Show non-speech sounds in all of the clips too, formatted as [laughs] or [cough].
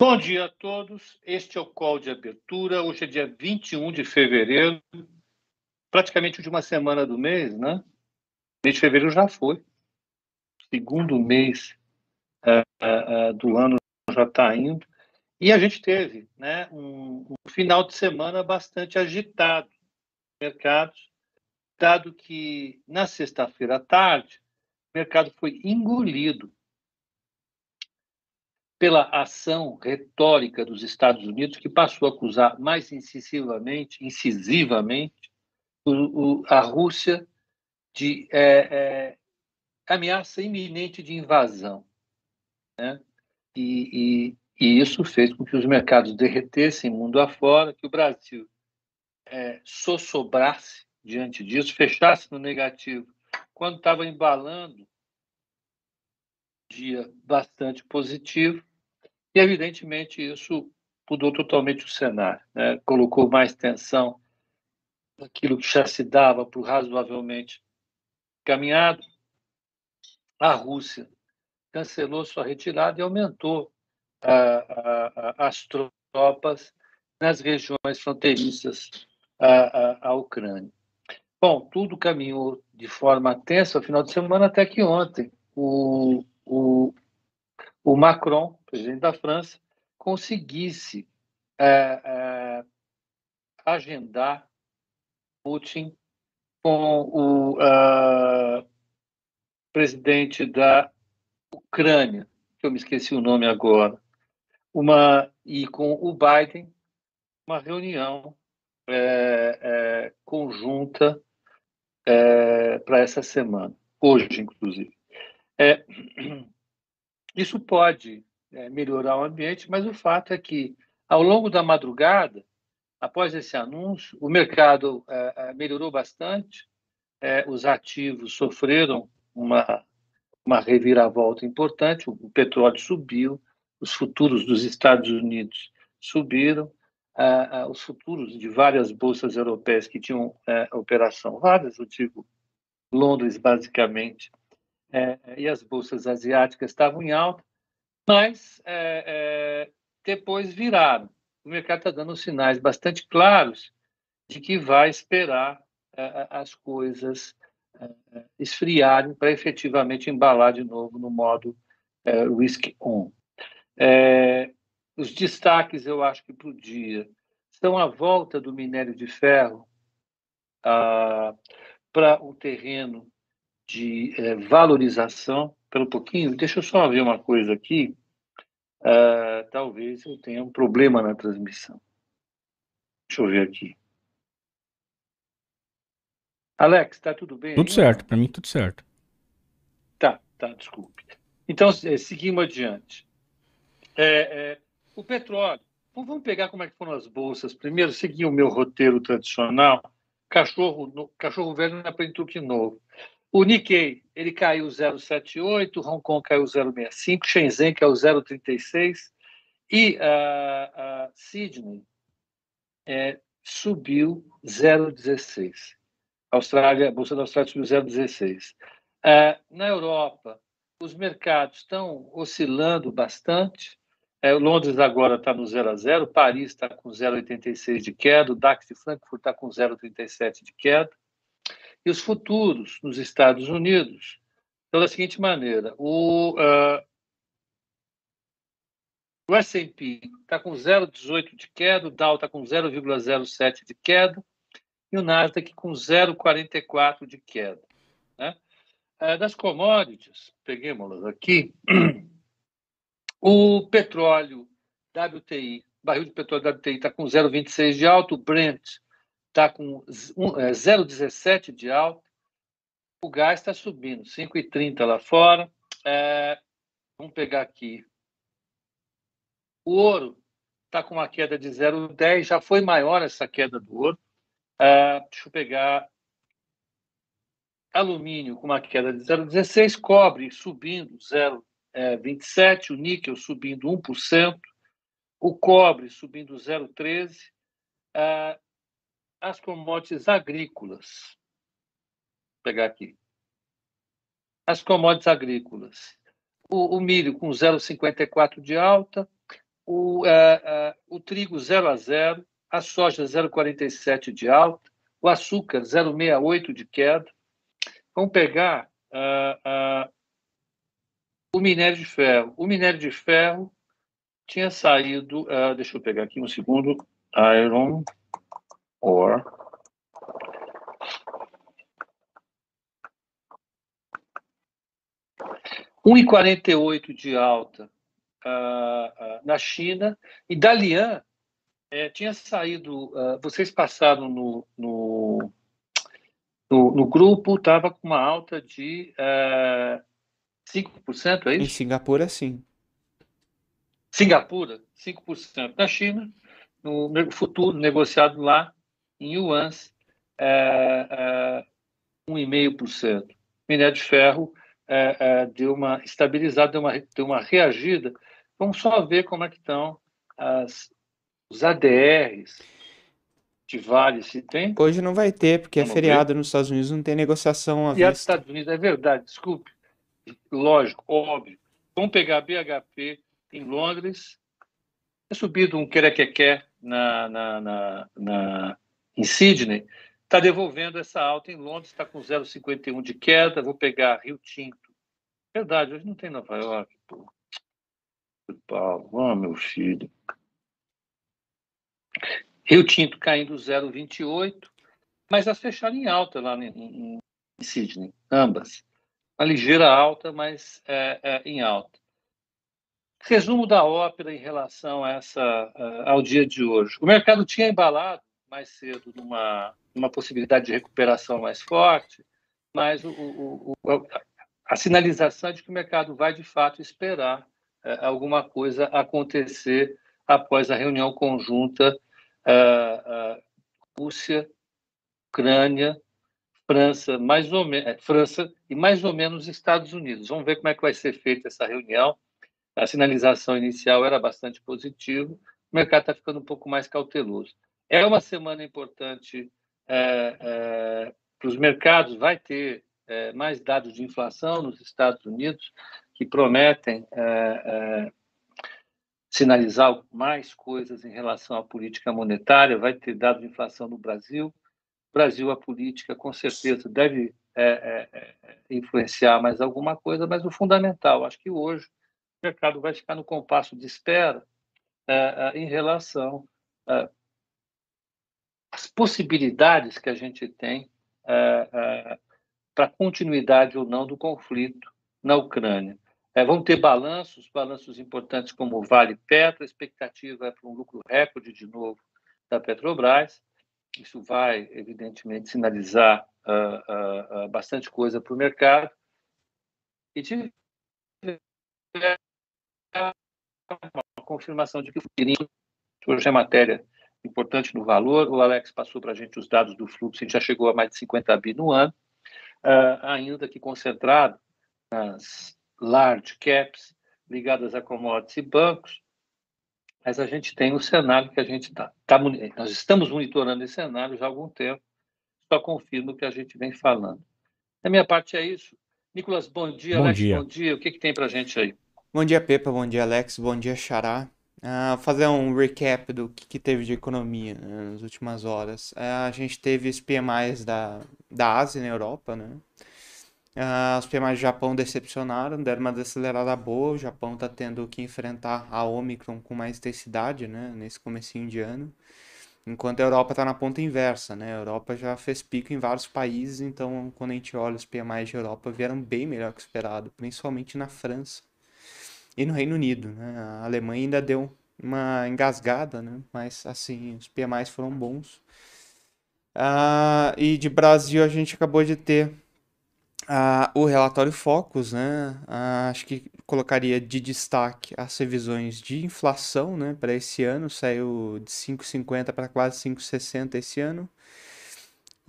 Bom dia a todos. Este é o call de abertura. Hoje é dia 21 de fevereiro, praticamente de uma semana do mês, né? Mês de fevereiro já foi. Segundo mês uh, uh, do ano já está indo. E a gente teve né, um, um final de semana bastante agitado no mercado, dado que na sexta-feira à tarde o mercado foi engolido pela ação retórica dos Estados Unidos, que passou a acusar mais incisivamente, incisivamente o, o, a Rússia de é, é, ameaça iminente de invasão. Né? E, e, e, isso fez com que os mercados derretessem mundo afora, que o Brasil é, sossobrasse diante disso, fechasse no negativo, quando estava embalando dia bastante positivo, e, evidentemente, isso mudou totalmente o cenário, né? colocou mais tensão naquilo que já se dava por razoavelmente caminhado. A Rússia cancelou sua retirada e aumentou as tropas nas regiões fronteiriças à Ucrânia. Bom, tudo caminhou de forma tensa no final de semana, até que ontem o, o, o Macron, presidente da França, conseguisse é, é, agendar Putin com o uh, presidente da Ucrânia, que eu me esqueci o nome agora, uma e com o Biden uma reunião é, é, conjunta é, para essa semana, hoje inclusive. É, isso pode é, melhorar o ambiente, mas o fato é que, ao longo da madrugada, após esse anúncio, o mercado é, é melhorou bastante, é, os ativos sofreram uma, uma reviravolta importante, o, petróleo subiu, os futuros dos Estados Unidos subiram, os futuros de várias bolsas europeias que tinham é, operação, várias, eu digo, Londres, basicamente, é, e as bolsas asiáticas estavam em alta, mas é, é, depois viraram. O mercado está dando sinais bastante claros de que vai esperar é, as coisas é, esfriarem para efetivamente embalar de novo no modo é, risk on. os destaques, eu acho que para o dia, são a volta do minério de ferro ah, para um terreno de é, valorização pelo pouquinho. Deixa eu só ver uma coisa aqui. Uh, talvez eu tenha um problema na transmissão. Deixa eu ver aqui. Alex, está tudo bem? Tudo aí? certo, para mim tudo certo. Tá, tá, desculpe. Então, é, seguimos adiante. É, é, o petróleo. Vamos pegar como é que foram as bolsas. Primeiro, seguir o meu roteiro tradicional. Cachorro, cachorro velho na frente novo. O Nikkei, ele caiu 0,78, Hong Kong caiu 0,65, Shenzhen caiu 0,36 e a uh, uh, Sydney é, subiu 0,16. Austrália, a Bolsa da Austrália subiu 0,16. Uh, na Europa, os mercados estão oscilando bastante. É, Londres agora está no 0 a 0, Paris está com 0,86 de queda, o DAX de Frankfurt está com 0,37 de queda. E os futuros nos Estados Unidos pela seguinte maneira: o, uh, o S&P está com 0,18 de queda, o Dow está com 0,07 de queda e o Nasdaq com 0,44 de queda. Né? Uh, das commodities, peguemos-las aqui, [clears throat] o petróleo WTI, barril de petróleo WTI está com 0,26 de alto, o Brent está com 0,17 é, de alta, o gás está subindo, 5,30 lá fora. É, vamos pegar aqui. O ouro está com uma queda de 0,10, já foi maior essa queda do ouro. É, deixa eu pegar alumínio com uma queda de 0,16, cobre subindo 0,27, o níquel subindo 1%, o cobre subindo 0,13, as commodities agrícolas. Vou pegar aqui. As commodities agrícolas. O, o milho com 0,54 de alta, o, é, é, o trigo 0 a 0, a soja 0,47 de alta, o açúcar 0,68 de queda. Vamos pegar uh, uh, o minério de ferro. O minério de ferro tinha saído, uh, deixa eu pegar aqui um segundo, iron ore. Um e quarenta de alta uh, uh, na China e Dalian é, tinha saído. Uh, vocês passaram no, no, no, no grupo, estava com uma alta de uh, 5%, é isso? Em Singapura, sim. Singapura, 5%. Na China, no futuro negociado lá em yuans, é, é, 1,5%. Minério de ferro é, é, deu uma estabilizada, deu uma, deu uma reagida. Vamos só ver como é que estão as, os ADRs de Vale, se tem. Hoje não vai ter, porque é Vamos é feriado ver. nos Estados Unidos, não tem negociação à e vista. E nos Estados Unidos, é verdade, desculpe. Lógico, óbvio. Vamos pegar BHP em Londres, é subido um querequequé na, na, na, na, em Sydney, está devolvendo essa alta em Londres, está com 0,51 de queda. Vou pegar Rio Tinto. Verdade, hoje não tem Nova York. Pô. Paulo, ah, meu filho. Rio Tinto caindo 0,28, mas as fecharam em alta lá em, em, em Sydney, ambas. Uma ligeira alta, mas é, é, em alta. Resumo da ópera em relação a essa, ao dia de hoje. O mercado tinha embalado mais cedo numa, numa possibilidade de recuperação mais forte, mas o, o, o, a sinalização é de que o mercado vai, de fato, esperar é, alguma coisa acontecer após a reunião conjunta é, Rússia, Ucrânia, França, mais ou menos, França e mais ou menos Estados Unidos. Vamos ver como é que vai ser feita essa reunião a sinalização inicial era bastante positiva, o mercado está ficando um pouco mais cauteloso. É uma semana importante é, é, para os mercados, vai ter é, mais dados de inflação nos Estados Unidos que prometem é, é, sinalizar mais coisas em relação à política monetária, vai ter dados de inflação no Brasil. Brasil, a política, com certeza, deve é, influenciar mais alguma coisa, mas o fundamental, acho que hoje, o mercado vai ficar no compasso de espera em relação uh, às possibilidades que a gente tem para continuidade ou não do conflito na Ucrânia. vão ter balanços, balanços importantes como o Vale Petro, a expectativa é para um lucro recorde de novo da Petrobras. Isso vai, evidentemente, sinalizar bastante coisa para o mercado. E de uma confirmação de que o fluxo, hoje é matéria importante no valor, o Alex passou para a gente os dados do fluxo, a gente já chegou a mais de 50 bi no ano, uh, ainda que concentrado nas large caps ligadas a commodities e bancos, mas a gente tem o cenário que a gente está. Tá, nós estamos monitorando esse cenário já há algum tempo, só confirma o que a gente vem falando. Da minha parte é isso. Nicolas, bom dia. Bom Alex, dia. bom dia. O que, que tem para a gente aí? Bom dia, Pepa. Bom dia, Alex. Bom dia, Xará. Uh, fazer um recap do que, que teve de economia né, nas últimas horas. Uh, a gente teve os PMIs da, da Ásia na Europa, né? Uh, os PMIs do Japão decepcionaram, deram uma desacelerada boa. O Japão está tendo que enfrentar a Omicron com mais intensidade, né? Nesse comecinho de ano. Enquanto a Europa está na ponta inversa, né? A Europa já fez pico em vários países, então quando a gente olha os PMIs de Europa, vieram bem melhor que esperado, principalmente na França e no Reino Unido. Né? A Alemanha ainda deu uma engasgada, né? mas assim, os PMIs foram bons. Ah, e de Brasil a gente acabou de ter ah, o relatório Focus, né? Ah, acho que colocaria de destaque as revisões de inflação né, para esse ano, saiu de 5,50 para quase 5,60 esse ano.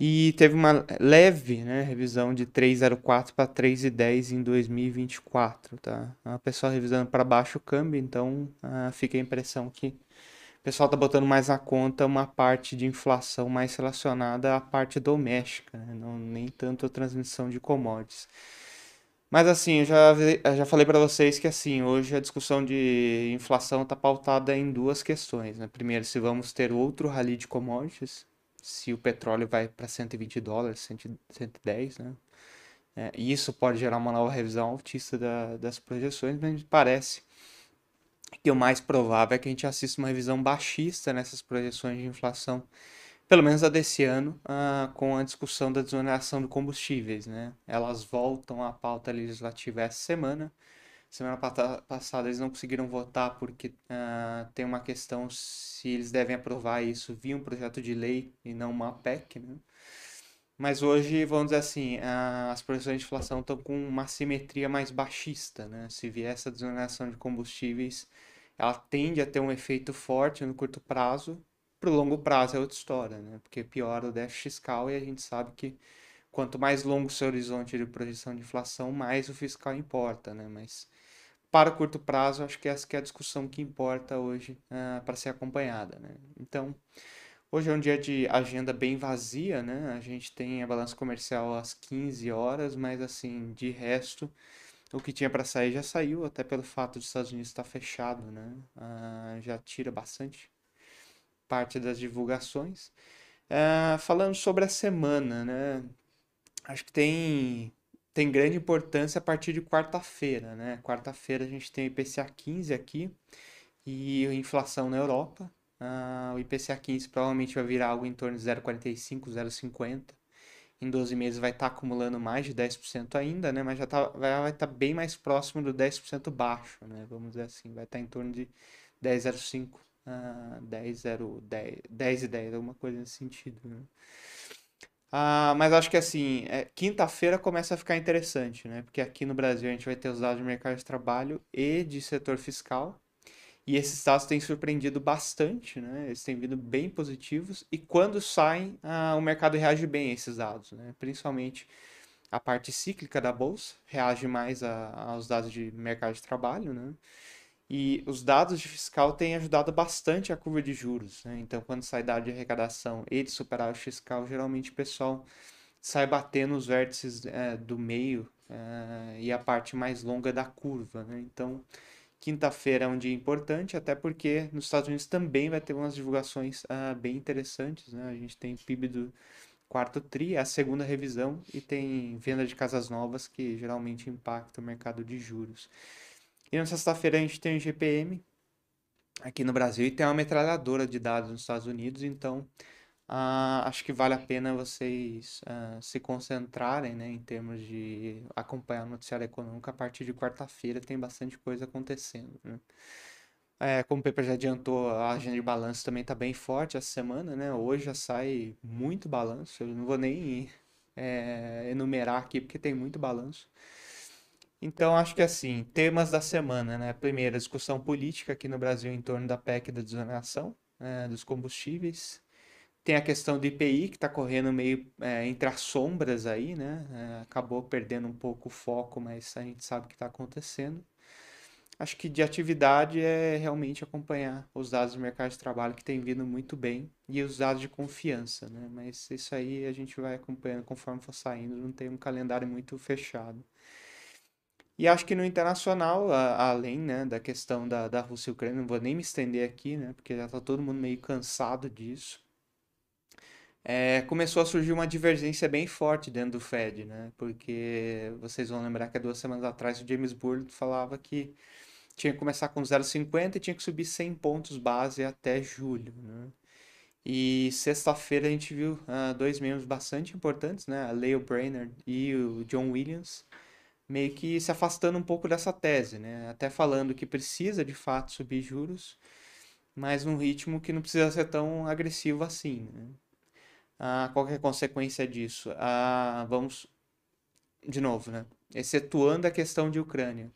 E teve uma leve né, revisão de 3,04 para 3,10 em 2024, tá? A pessoa revisando para baixo o câmbio, então uh, fica a impressão que o pessoal está botando mais na conta uma parte de inflação mais relacionada à parte doméstica, né? Não, nem tanto a transmissão de commodities. Mas assim, eu já, eu já falei para vocês que assim, hoje a discussão de inflação está pautada em duas questões, né? Primeiro, se vamos ter outro rally de commodities, se o petróleo vai para 120 dólares, 110, né? É, e isso pode gerar uma nova revisão altista da, das projeções, mas parece que o mais provável é que a gente assista uma revisão baixista nessas projeções de inflação pelo menos a desse ano, uh, com a discussão da desoneração de combustíveis. Né? Elas voltam à pauta legislativa essa semana. Semana passada eles não conseguiram votar porque uh, tem uma questão se eles devem aprovar isso via um projeto de lei e não uma PEC. Né? Mas hoje, vamos dizer assim, uh, as projeções de inflação estão com uma simetria mais baixista. Né? Se vier essa desoneração de combustíveis, ela tende a ter um efeito forte no curto prazo, para o longo prazo é outra história, né? Porque piora o déficit fiscal e a gente sabe que quanto mais longo o seu horizonte de projeção de inflação, mais o fiscal importa, né? Mas para o curto prazo, acho que essa que é a discussão que importa hoje uh, para ser acompanhada, né? Então, hoje é um dia de agenda bem vazia, né? A gente tem a balança comercial às 15 horas, mas assim, de resto, o que tinha para sair já saiu, até pelo fato dos Estados Unidos estar fechado, né? Uh, já tira bastante parte das divulgações. Uh, falando sobre a semana, né? Acho que tem, tem grande importância a partir de quarta-feira, né? Quarta-feira a gente tem o IPCA 15 aqui e inflação na Europa. Uh, o IPCA 15 provavelmente vai virar algo em torno de 0,45, 0,50. Em 12 meses vai estar tá acumulando mais de 10% ainda, né? Mas já tá, vai estar tá bem mais próximo do 10% baixo, né? Vamos dizer assim, vai estar tá em torno de 10,05 uh, 10, 0, 10, 10 e 10, alguma coisa nesse sentido. Né? Ah, mas acho que assim, é, quinta-feira começa a ficar interessante, né? Porque aqui no Brasil a gente vai ter os dados de mercado de trabalho e de setor fiscal. E esses dados têm surpreendido bastante, né? Eles têm vindo bem positivos. E quando saem, ah, o mercado reage bem a esses dados, né? Principalmente a parte cíclica da bolsa reage mais a, aos dados de mercado de trabalho, né? E os dados de fiscal têm ajudado bastante a curva de juros. Né? Então, quando sai dado de arrecadação e de superávit fiscal, geralmente o pessoal sai batendo os vértices é, do meio é, e a parte mais longa da curva. Né? Então, quinta-feira é um dia importante, até porque nos Estados Unidos também vai ter umas divulgações uh, bem interessantes. Né? A gente tem PIB do quarto TRI, é a segunda revisão, e tem venda de casas novas que geralmente impacta o mercado de juros. E na sexta-feira a gente tem o GPM aqui no Brasil e tem uma metralhadora de dados nos Estados Unidos, então uh, acho que vale a pena vocês uh, se concentrarem né, em termos de acompanhar o noticiário econômico. A partir de quarta-feira tem bastante coisa acontecendo. Né? É, como o Pepe já adiantou, a agenda de balanço também está bem forte essa semana, né? Hoje já sai muito balanço, eu não vou nem é, enumerar aqui porque tem muito balanço. Então, acho que assim, temas da semana, né? Primeiro, a discussão política aqui no Brasil em torno da PEC da desoneração né, dos combustíveis. Tem a questão do IPI, que está correndo meio é, entre as sombras aí, né? É, acabou perdendo um pouco o foco, mas a gente sabe o que está acontecendo. Acho que de atividade é realmente acompanhar os dados do mercado de trabalho que tem vindo muito bem e os dados de confiança, né? Mas isso aí a gente vai acompanhando conforme for saindo, não tem um calendário muito fechado. E acho que no internacional, a, além né, da questão da, da Rússia e Ucrânia, não vou nem me estender aqui, né, porque já está todo mundo meio cansado disso. É, começou a surgir uma divergência bem forte dentro do Fed, né? Porque vocês vão lembrar que há duas semanas atrás o James Bullard falava que tinha que começar com 0,50 e tinha que subir 100 pontos base até julho, né? E sexta-feira a gente viu uh, dois membros bastante importantes, né? A Leo Brainerd e o John Williams, meio que se afastando um pouco dessa tese, né? Até falando que precisa de fato subir juros, mas num ritmo que não precisa ser tão agressivo assim. Né? Ah, qual é a consequência disso? Ah, vamos, de novo, né? excetuando a questão de Ucrânia,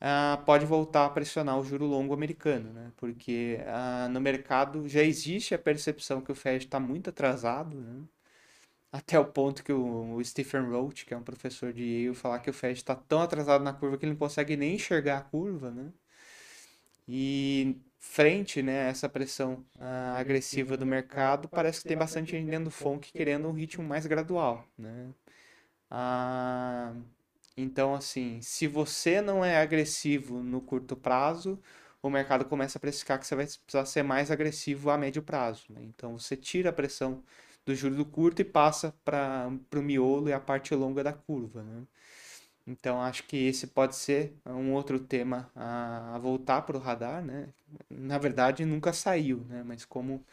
ah, pode voltar a pressionar o juro longo americano, né? porque ah, no mercado já existe a percepção que o Fed está muito atrasado, né? Até o ponto que o, Stephen Roach, que é um professor de Yale, falar que o Fed está tão atrasado na curva que ele não consegue nem enxergar a curva, né? E frente né, a essa pressão uh, agressiva do mercado, parece que tem bastante gente dentro do FONC querendo um ritmo mais gradual, né? Uh, Então, assim, se você não é agressivo no curto prazo, o mercado começa a precificar que você vai precisar ser mais agressivo a médio prazo. Né? Então, você tira a pressão do juro do curto e passa para o miolo e a parte longa da curva. Né? Então, acho que esse pode ser um outro tema a, a voltar para o radar. Né? Na verdade, nunca saiu, né? mas como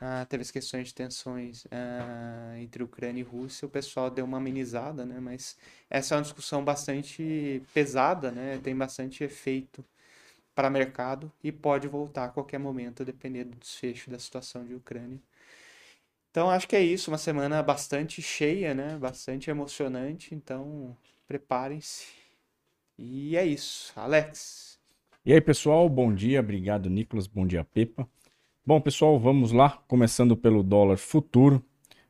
ah, teve as questões de tensões ah, entre Ucrânia e Rússia, o pessoal deu uma amenizada, né? Mas essa é uma discussão bastante pesada, né? Tem bastante efeito para mercado e pode voltar a qualquer momento, dependendo do desfecho da situação de Ucrânia. Então acho que é isso, uma semana bastante cheia, né? Bastante emocionante, então preparem-se. E é isso, Alex. E aí, pessoal, bom dia, obrigado, Nicolas, bom dia, Pepa. Bom, pessoal, vamos lá, começando pelo dólar futuro.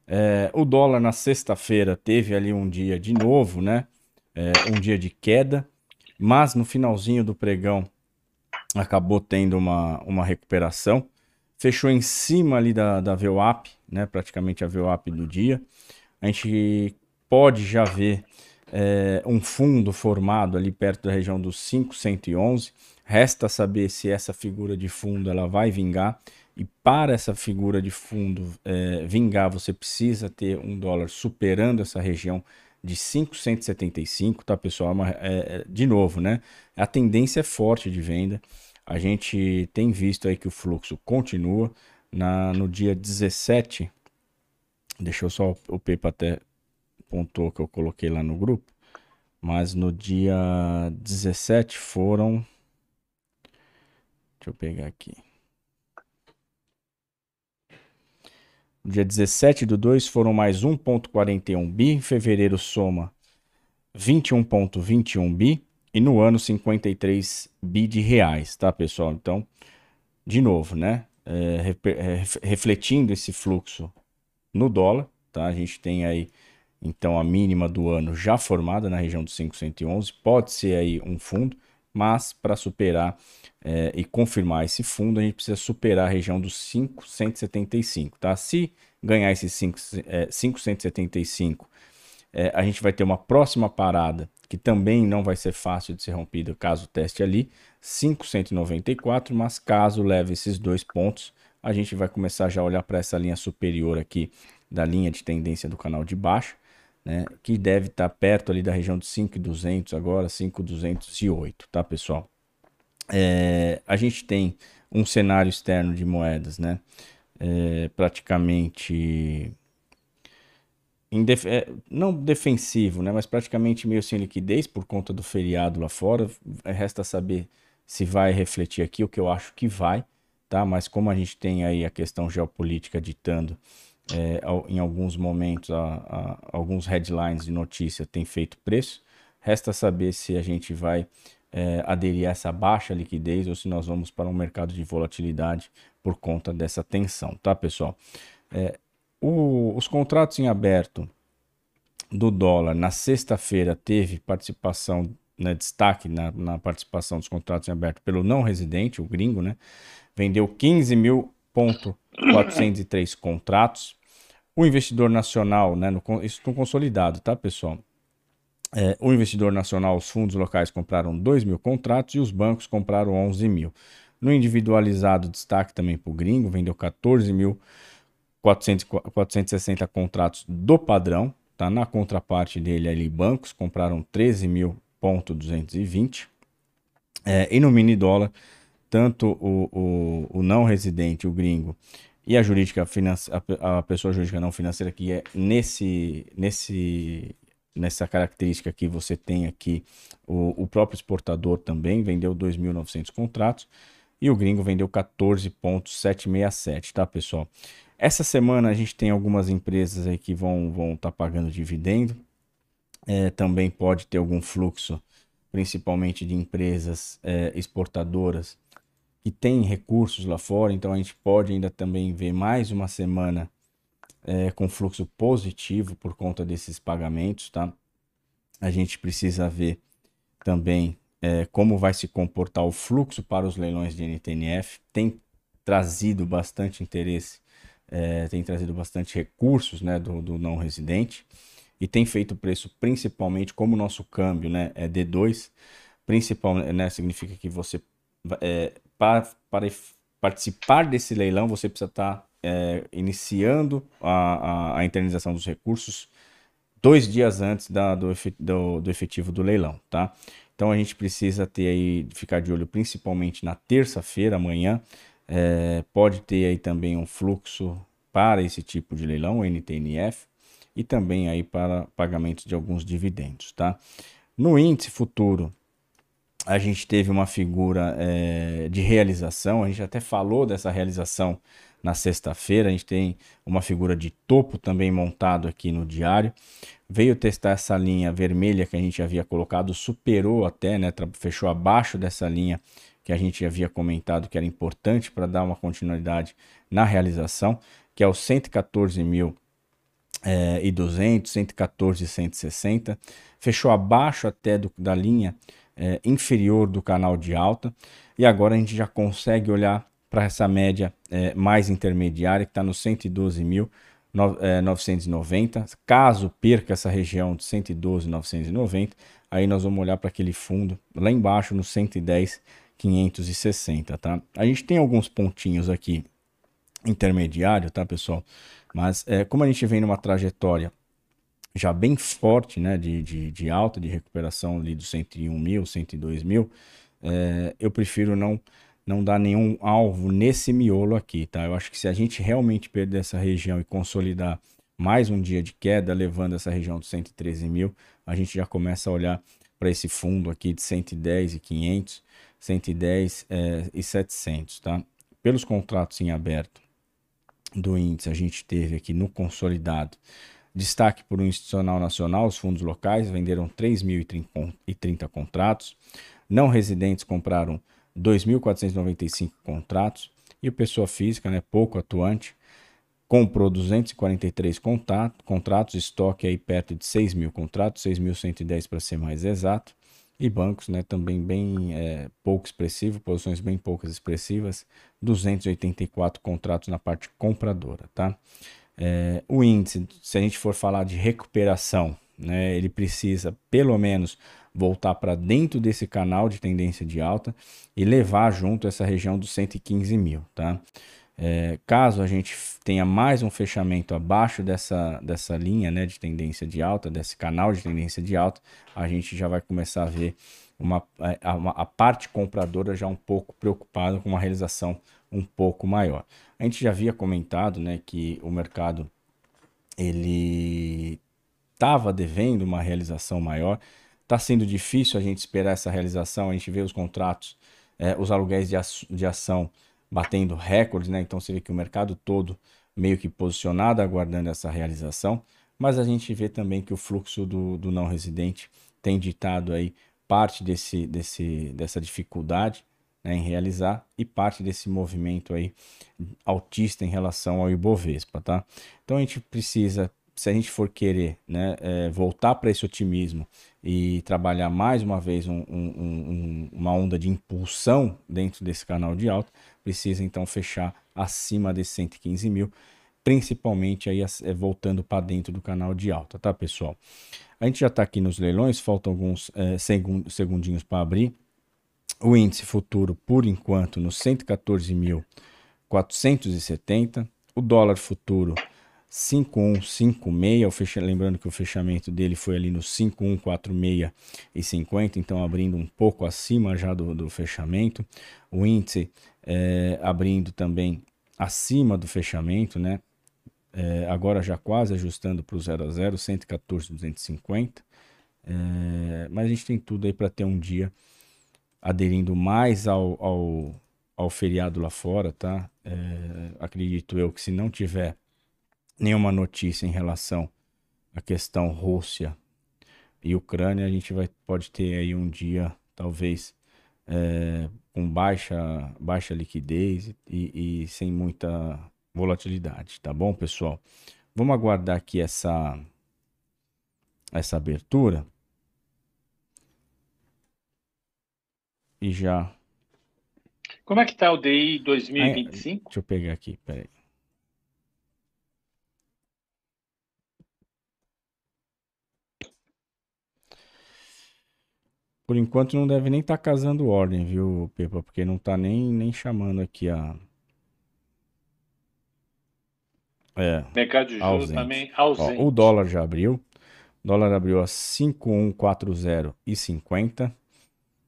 É, o dólar na sexta-feira teve ali um dia de novo, né? É, um dia de queda, mas no finalzinho do pregão acabou tendo uma, uma recuperação. Fechou em cima ali da, da VWAP, né? Praticamente a VWAP do dia. A gente pode já ver é, um fundo formado ali perto da região dos 511. Resta saber se essa figura de fundo ela vai vingar. E para essa figura de fundo é, vingar, você precisa ter um dólar superando essa região de 575, tá, pessoal? É, é, de novo, né? A tendência é forte de venda. A gente tem visto aí que o fluxo continua. Na, no dia 17, deixa eu só o Pepa até pontou que eu coloquei lá no grupo, mas no dia 17 foram. Deixa eu pegar aqui. No dia 17 do 2 foram mais 1,41 bi. Em fevereiro soma 21,21 bi. E no ano 53 bi de reais, tá, pessoal? Então, de novo, né? É, é, refletindo esse fluxo no dólar, tá? A gente tem aí, então, a mínima do ano já formada na região dos 511. Pode ser aí um fundo, mas para superar é, e confirmar esse fundo, a gente precisa superar a região dos 575, tá? Se ganhar esses 5, é, 575, é, a gente vai ter uma próxima parada que também não vai ser fácil de ser rompida caso teste ali, 594, mas caso leve esses dois pontos, a gente vai começar já a olhar para essa linha superior aqui da linha de tendência do canal de baixo, né, que deve estar tá perto ali da região de 5,200 agora, 5,208, tá pessoal? é, a gente tem um cenário externo de moedas, né? É, praticamente é, não defensivo, né? Mas praticamente meio sem liquidez por conta do feriado lá fora. Resta saber se vai refletir aqui, o que eu acho que vai, tá? Mas como a gente tem aí a questão geopolítica ditando é, em alguns momentos, a, a, alguns headlines de notícia tem feito preço. Resta saber se a gente vai é, aderir a essa baixa liquidez ou se nós vamos para um mercado de volatilidade por conta dessa tensão, tá, pessoal? É, o, os contratos em aberto do dólar na sexta-feira teve participação, né, destaque na, na, participação dos contratos em aberto pelo não residente, o gringo, né? Vendeu 15.403 contratos. O investidor nacional, né, no, isso no consolidado, tá, pessoal? É, o investidor nacional, os fundos locais compraram 2 mil contratos e os bancos compraram 11 mil. No individualizado, destaque também para o gringo, vendeu 14.460 contratos do padrão. Tá? Na contraparte dele ali, bancos compraram 13.220. É, e no mini dólar, tanto o, o, o não residente, o gringo, e a jurídica a, a pessoa jurídica não financeira que é nesse nesse nessa característica que você tem aqui, o, o próprio exportador também vendeu 2.900 contratos e o gringo vendeu 14,767, tá, pessoal? Essa semana a gente tem algumas empresas aí que vão estar vão tá pagando dividendo. É, também pode ter algum fluxo, principalmente de empresas é, exportadoras que têm recursos lá fora. Então a gente pode ainda também ver mais uma semana é, com fluxo positivo por conta desses pagamentos, tá? A gente precisa ver também é, como vai se comportar o fluxo para os leilões de NTNF. Tem trazido bastante interesse, é, tem trazido bastante recursos né, do, do não residente. e tem feito preço principalmente como o nosso câmbio né, é D2, principalmente né, significa que você é, para, para participar desse leilão você precisa estar tá, é, iniciando a, a, a dos recursos dois dias antes da, do, do, do, efetivo do leilão, tá? Então a gente precisa ter aí, ficar de olho principalmente na terça-feira, amanhã, é, pode ter aí também um fluxo para esse tipo de leilão, NTNF, e também aí para pagamentos de alguns dividendos, tá? No índice futuro, a gente teve uma figura é, de realização, a gente até falou dessa realização na sexta-feira, a gente tem uma figura de topo também montado aqui no diário, veio testar essa linha vermelha que a gente havia colocado, superou até, né, fechou abaixo dessa linha que a gente havia comentado que era importante para dar uma continuidade na realização, que é o 114 mil é, e 200, 114 e 160, fechou abaixo até do, da linha é, inferior do canal de alta e agora a gente já consegue olhar para essa média é, mais intermediária que está no 112 mil 990. Caso perca essa região de 112,990, aí nós vamos olhar para aquele fundo lá embaixo no 110 560, tá? A gente tem alguns pontinhos aqui intermediário, tá, pessoal? Mas é, como a gente vem numa trajetória já bem forte, né, de, de, de alta, de recuperação ali dos 101 mil, 102 mil, é, eu prefiro não não dar nenhum alvo nesse miolo aqui, tá? Eu acho que se a gente realmente perder essa região e consolidar mais um dia de queda, levando essa região dos 113 mil, a gente já começa a olhar para esse fundo aqui de 110 e 500 110 é, e 700, tá? Pelos contratos em aberto do índice, a gente teve aqui no consolidado destaque por um institucional nacional, os fundos locais venderam 3.030 contratos, não residentes compraram 2.495 contratos e o pessoa física, né, pouco atuante, comprou 243 contratos, estoque aí perto de 6 mil contratos, 6.110 para ser mais exato, e bancos, né, também bem é, pouco expressivo, posições bem poucas expressivas, 284 contratos na parte compradora, tá? É, o índice, se a gente for falar de recuperação, né, ele precisa pelo menos voltar para dentro desse canal de tendência de alta e levar junto essa região dos 115 mil, tá? É, caso a gente tenha mais um fechamento abaixo dessa, dessa linha né, de tendência de alta, desse canal de tendência de alta, a gente já vai começar a ver uma, a, a parte compradora já um pouco preocupada com uma realização um pouco maior. A gente já havia comentado né, que o mercado ele estava devendo uma realização maior. Está sendo difícil a gente esperar essa realização. A gente vê os contratos, é, os aluguéis de, de ação batendo recordes, né? Então você vê que o mercado todo meio que posicionado aguardando essa realização, mas a gente vê também que o fluxo do, do não residente tem ditado aí parte desse, desse, dessa dificuldade né, em realizar e parte desse movimento aí altista em relação ao Ibovespa, tá? Então a gente precisa, se a gente for querer né, é, voltar para esse otimismo e trabalhar mais uma vez um, um, um, uma onda de impulsão dentro desse canal de alta, precisa então fechar acima de 115 mil, principalmente aí é, voltando para dentro do canal de alta, tá pessoal? A gente já está aqui nos leilões, faltam alguns é, segundinhos para abrir. O índice futuro, por enquanto, no 114.470. O dólar futuro 5156, fecha, lembrando que o fechamento dele foi ali no 5146 e 50, então abrindo um pouco acima já do, do fechamento. O índice é, abrindo também acima do fechamento, né? É, agora já quase ajustando para o 0 a 0, 114,250. É, mas a gente tem tudo aí para ter um dia aderindo mais ao, ao, ao feriado lá fora, tá? É, acredito eu que se não tiver nenhuma notícia em relação à questão Rússia e Ucrânia, a gente vai, pode ter aí um dia, talvez, é, com baixa, baixa liquidez e, e, sem muita volatilidade, tá bom, pessoal? Vamos aguardar aqui essa, essa abertura. E já. Como é que tá o DI 2025? deixa eu pegar aqui, peraí. Por enquanto não deve nem estar tá casando ordem, viu, Pepa? Porque não está nem, nem chamando aqui a. É. Mercado de juros ausente. também ausente. Ó, o dólar já abriu. O dólar abriu a 5,140,50.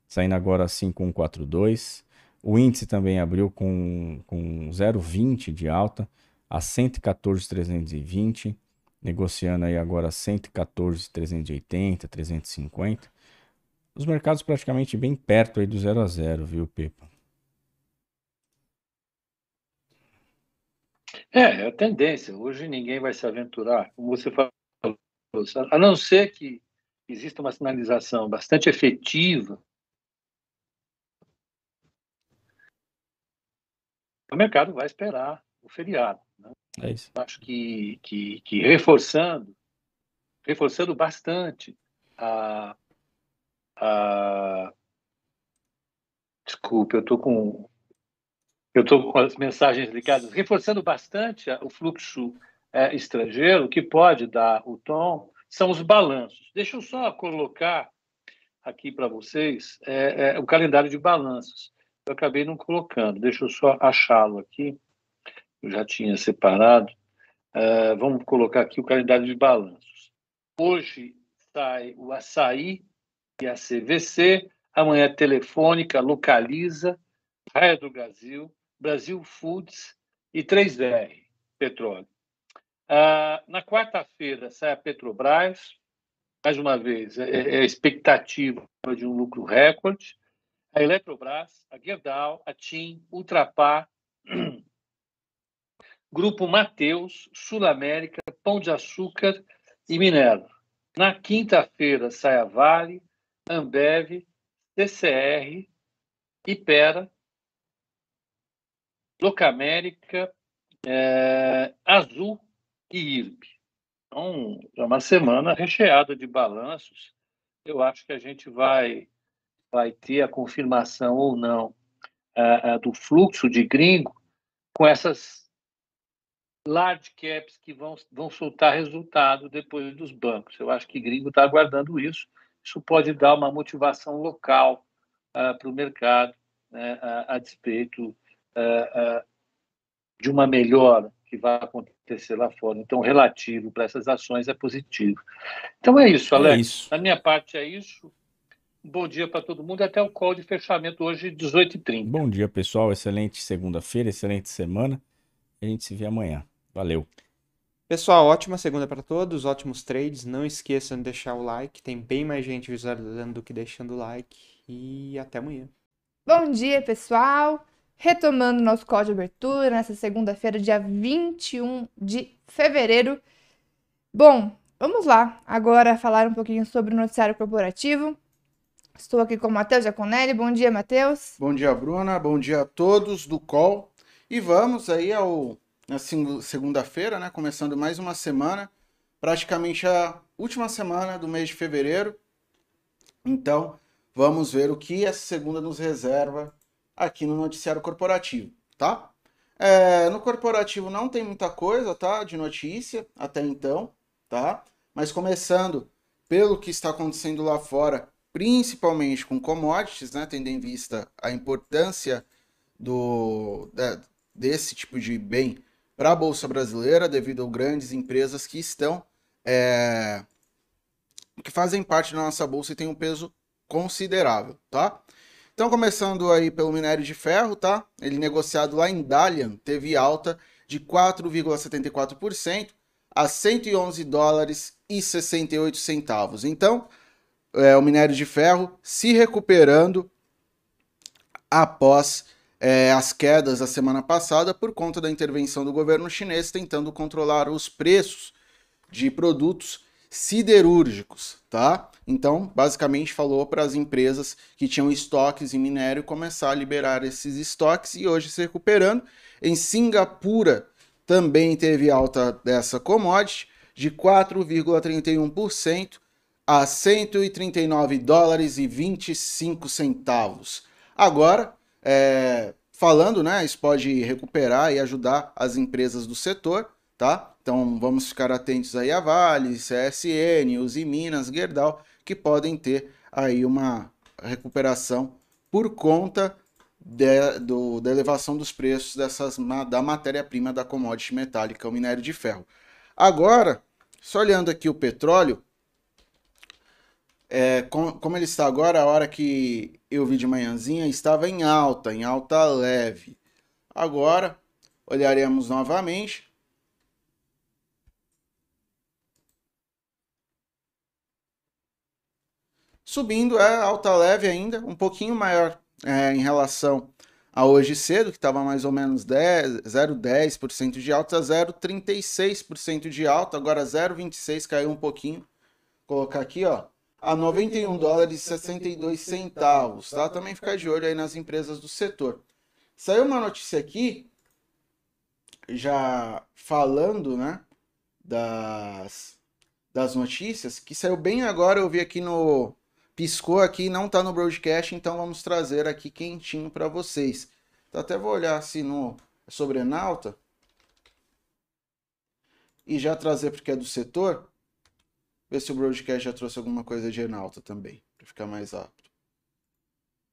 Saindo agora a 5,142. O índice também abriu com, com 0,20 de alta a 114,320. Negociando aí agora 114,380, 350. Os mercados praticamente bem perto aí do 0 a 0, viu, Pepa? É, é a tendência. Hoje ninguém vai se aventurar, como você falou, a não ser que exista uma sinalização bastante efetiva. O mercado vai esperar o feriado. Né? É isso. Acho que, que, que reforçando, reforçando bastante a, ah, desculpe, eu estou com eu estou com as mensagens ligadas, reforçando bastante o fluxo é, estrangeiro, que pode dar o tom são os balanços. Deixa eu só colocar aqui para vocês é, é, o calendário de balanços. Eu acabei não colocando, deixa eu só achá-lo aqui. Eu já tinha separado. É, vamos colocar aqui o calendário de balanços. Hoje sai o açaí a CVC, amanhã Telefônica, Localiza, Raia do Brasil, Brasil Foods e 3R, Petróleo. Ah, na quarta-feira sai a Petrobras, mais uma vez, é, é a expectativa de um lucro recorde. A Eletrobras, a Gerdau, a TIM, Ultrapar, [clears throat] Grupo Mateus, Sul América, Pão de Açúcar e Minerva. Na quinta-feira sai a Vale, Ambev, TCR, Ipera, Locamérica, é, Azul e IRB. Então, é uma semana recheada de balanços. Eu acho que a gente vai, vai ter a confirmação ou não do fluxo de gringo com essas large caps que vão, vão soltar resultado depois dos bancos. Eu acho que gringo está aguardando isso isso pode dar uma motivação local uh, para o mercado, né, a, a, despeito uh, uh, de uma melhora que vai acontecer lá fora. Então, relativo para essas ações é positivo. Então é isso, Alex. É isso. Da minha parte é isso. Bom dia para todo mundo. Até o call de fechamento hoje, 18h30. Bom dia, pessoal. Excelente segunda-feira, excelente semana. A gente se vê amanhã. Valeu. Pessoal, ótima segunda para todos, ótimos trades. Não esqueçam de deixar o like, tem bem mais gente visualizando do que deixando o like. E até amanhã. Bom dia, pessoal! Retomando nosso código de abertura nessa segunda-feira, dia 21 de fevereiro. Bom, vamos lá agora falar um pouquinho sobre o noticiário corporativo. Estou aqui com o Matheus Giaconelli. Bom dia, Matheus. Bom dia, Bruna. Bom dia a todos do call. E vamos aí ao na segunda-feira, né? Começando mais uma semana, praticamente a última semana do mês de fevereiro. Então, vamos ver o que essa segunda nos reserva aqui no noticiário corporativo, tá? É, no corporativo não tem muita coisa, tá? De notícia até então, tá? Mas começando pelo que está acontecendo lá fora, principalmente com commodities, né? Tendo em vista a importância do, desse tipo de bem para a Bolsa Brasileira devido a grandes empresas que estão é, que fazem parte da nossa bolsa e tem um peso considerável, tá? Então, começando aí pelo minério de ferro, tá? Ele negociado lá em Dalian teve alta de 4,74% a 111 dólares e 68 centavos. Então, é, o minério de ferro se recuperando após é, as quedas da semana passada por conta da intervenção do governo chinês tentando controlar os preços de produtos siderúrgicos, tá? Então, basicamente falou para as empresas que tinham estoques em minério começar a liberar esses estoques e hoje se recuperando. Em Singapura também teve alta dessa commodity de 4,31% a 139 dólares e 25 centavos. Agora, é, falando, né? Isso pode recuperar e ajudar as empresas do setor, tá? Então vamos ficar atentos aí a Vale, CSN, Uzi Minas, Gerdau, que podem ter aí uma recuperação por conta de, do, da elevação dos preços dessas, da matéria-prima da commodity metálica, o minério de ferro. Agora, só olhando aqui o petróleo, é, com, como ele está agora, a hora que eu vi de manhãzinha, estava em alta, em alta leve. Agora, olharemos novamente. Subindo, é alta leve ainda, um pouquinho maior é, em relação a hoje cedo, que estava mais ou menos 0,10% de alta, 0,36% de alta, agora 0,26% caiu um pouquinho. Vou colocar aqui, ó, a 91 dólares e 62 centavos, tá? Também ficar de olho aí nas empresas do setor. Saiu uma notícia aqui, já falando, né, das, das notícias, que saiu bem agora, eu vi aqui no, piscou aqui, não está no broadcast, então vamos trazer aqui quentinho para vocês. Então até vou olhar se no sobre Enalta e já trazer porque é do setor. Ver se o broadcast já trouxe alguma coisa de Enalta também, para ficar mais rápido.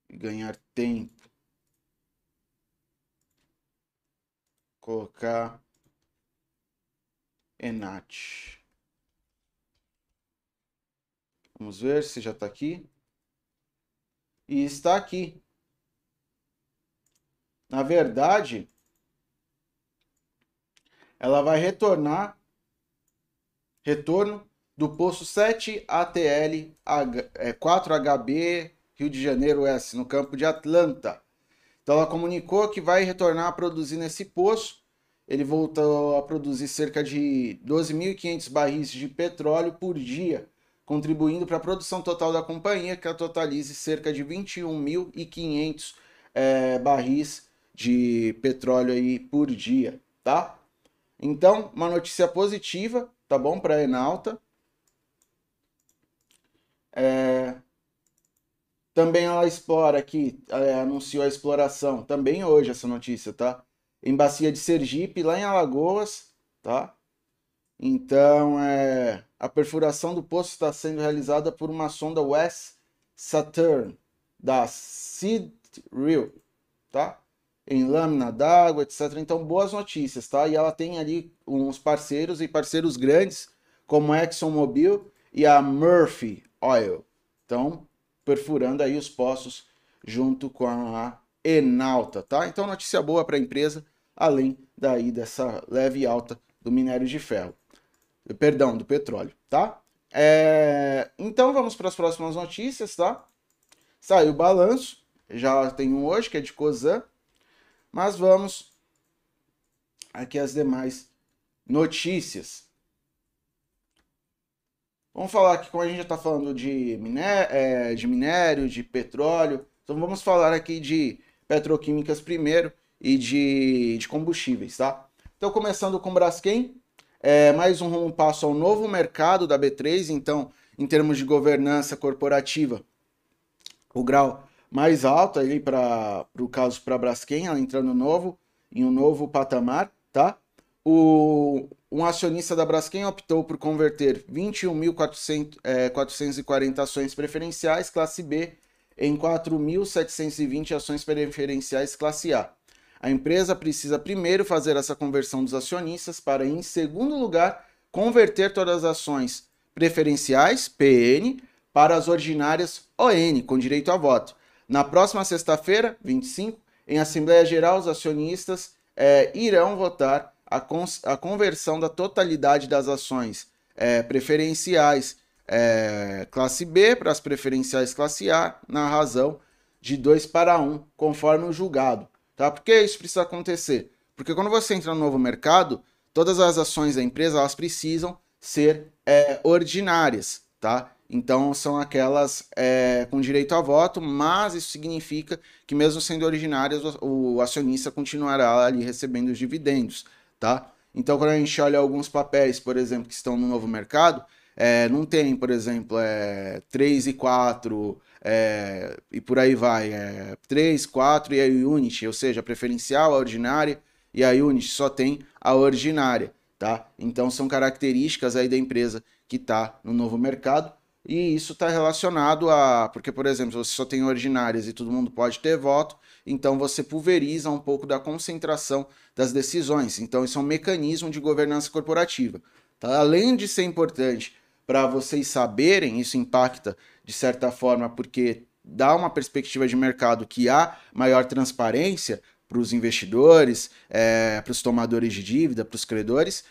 E ganhar tempo. Colocar Enat. Vamos ver se já está aqui. E está aqui. Na verdade, ela vai retornar retorno do poço 7 ATL 4HB Rio de Janeiro S, no campo de Atlanta. Então ela comunicou que vai retornar a produzir nesse poço. Ele voltou a produzir cerca de 12.500 barris de petróleo por dia contribuindo para a produção total da companhia, que totalize cerca de 21.500 é, barris de petróleo aí por dia, tá? Então, uma notícia positiva, tá bom, para a Enalta. É... Também ela explora aqui, é, anunciou a exploração, também hoje essa notícia, tá? Em Bacia de Sergipe, lá em Alagoas, tá? Então, é, a perfuração do poço está sendo realizada por uma sonda West Saturn da Seed Real, tá? Em lâmina d'água, etc. Então, boas notícias, tá? E ela tem ali uns parceiros e parceiros grandes, como a ExxonMobil e a Murphy Oil. Então, perfurando aí os poços junto com a Enalta, tá? Então, notícia boa para a empresa, além daí dessa leve alta do minério de ferro perdão, do petróleo, tá? É, então vamos para as próximas notícias, tá? Saiu o balanço, já tem um hoje que é de Cosan, mas vamos aqui as demais notícias. Vamos falar aqui, como a gente já está falando de minério, é, de minério, de petróleo, então vamos falar aqui de petroquímicas primeiro e de, de combustíveis, tá? Então começando com Braskem, é, mais um, passo ao novo mercado da B3, então, em termos de governança corporativa, o grau mais alto ali para o caso para Braskem, ela entrando novo, em um novo patamar, tá? O, um acionista da Braskem optou por converter 21.440 é, ações preferenciais classe B em 4.720 ações preferenciais classe A. A empresa precisa primeiro fazer essa conversão dos acionistas para, em segundo lugar, converter todas as ações preferenciais, PN, para as ordinárias ON, com direito a voto. Na próxima sexta-feira, 25, em Assembleia Geral, os acionistas é, irão votar a, a, conversão da totalidade das ações é, preferenciais é, classe B para as preferenciais classe A, na razão de 2 para 1, um, conforme o julgado. Tá? Por que isso precisa acontecer? Porque quando você entra no novo mercado, todas as ações da empresa elas precisam ser é, ordinárias, tá? Então são aquelas é, com direito a voto, mas isso significa que mesmo sendo originárias, o, o acionista continuará ali recebendo os dividendos, tá? Então quando a gente olha alguns papéis, por exemplo, que estão no novo mercado, é, não tem, por exemplo, é, 3 e 4, é, e por aí vai. É, 3, 4 e a Unity, ou seja, a preferencial, a ordinária e a Unity só tem a ordinária, tá? Então são características aí da empresa que está no novo mercado. e isso está relacionado a. Porque, por exemplo, você só tem ordinárias e todo mundo pode ter voto, então você pulveriza um pouco da concentração das decisões. Então, isso é um mecanismo de governança corporativa. Tá? Além de ser importante para vocês saberem, isso impacta de certa forma, porque dá uma perspectiva de mercado que há maior transparência para os investidores, é, para os tomadores de dívida, para os credores,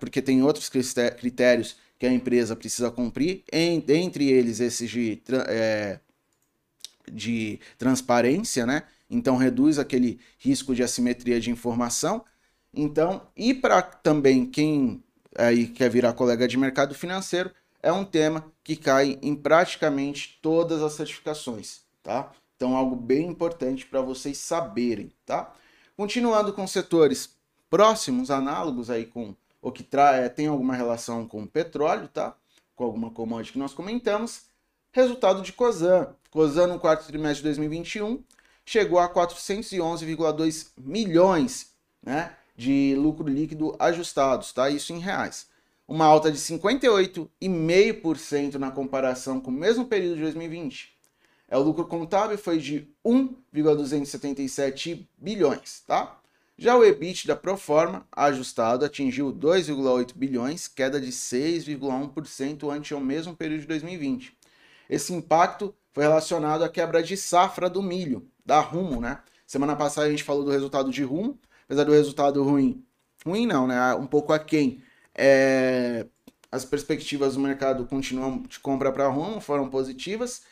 porque tem outros critérios que a empresa precisa cumprir, entre eles esses de, é, de transparência, né? Então reduz aquele risco de assimetria de informação. Então, e para também quem aí quer virar colega de mercado financeiro, é um tema que cai em praticamente todas as certificações, tá? Então, algo bem importante para vocês saberem, tá? Continuando com setores próximos, análogos aí com ou que é, tem alguma relação com petróleo, tá? Com alguma commodity que nós comentamos. Resultado de COSAN. COSAN no quarto trimestre de 2021 chegou a 411,2 milhões né, de lucro líquido ajustados, tá? Isso em reais. Uma alta de 58,5% na comparação com o mesmo período de 2020. É, o lucro contábil foi de 1,277 bilhões, tá? Já o EBITDA pro forma ajustado atingiu 2,8 bilhões, queda de 6,1% ante o mesmo período de 2020. Esse impacto foi relacionado à quebra de safra do milho, da Rumo, né? Semana passada a gente falou do resultado de Rumo, apesar do resultado ruim, ruim não, né? Um pouco aquém. É... As perspectivas do mercado continuam de compra para Rumo foram positivas,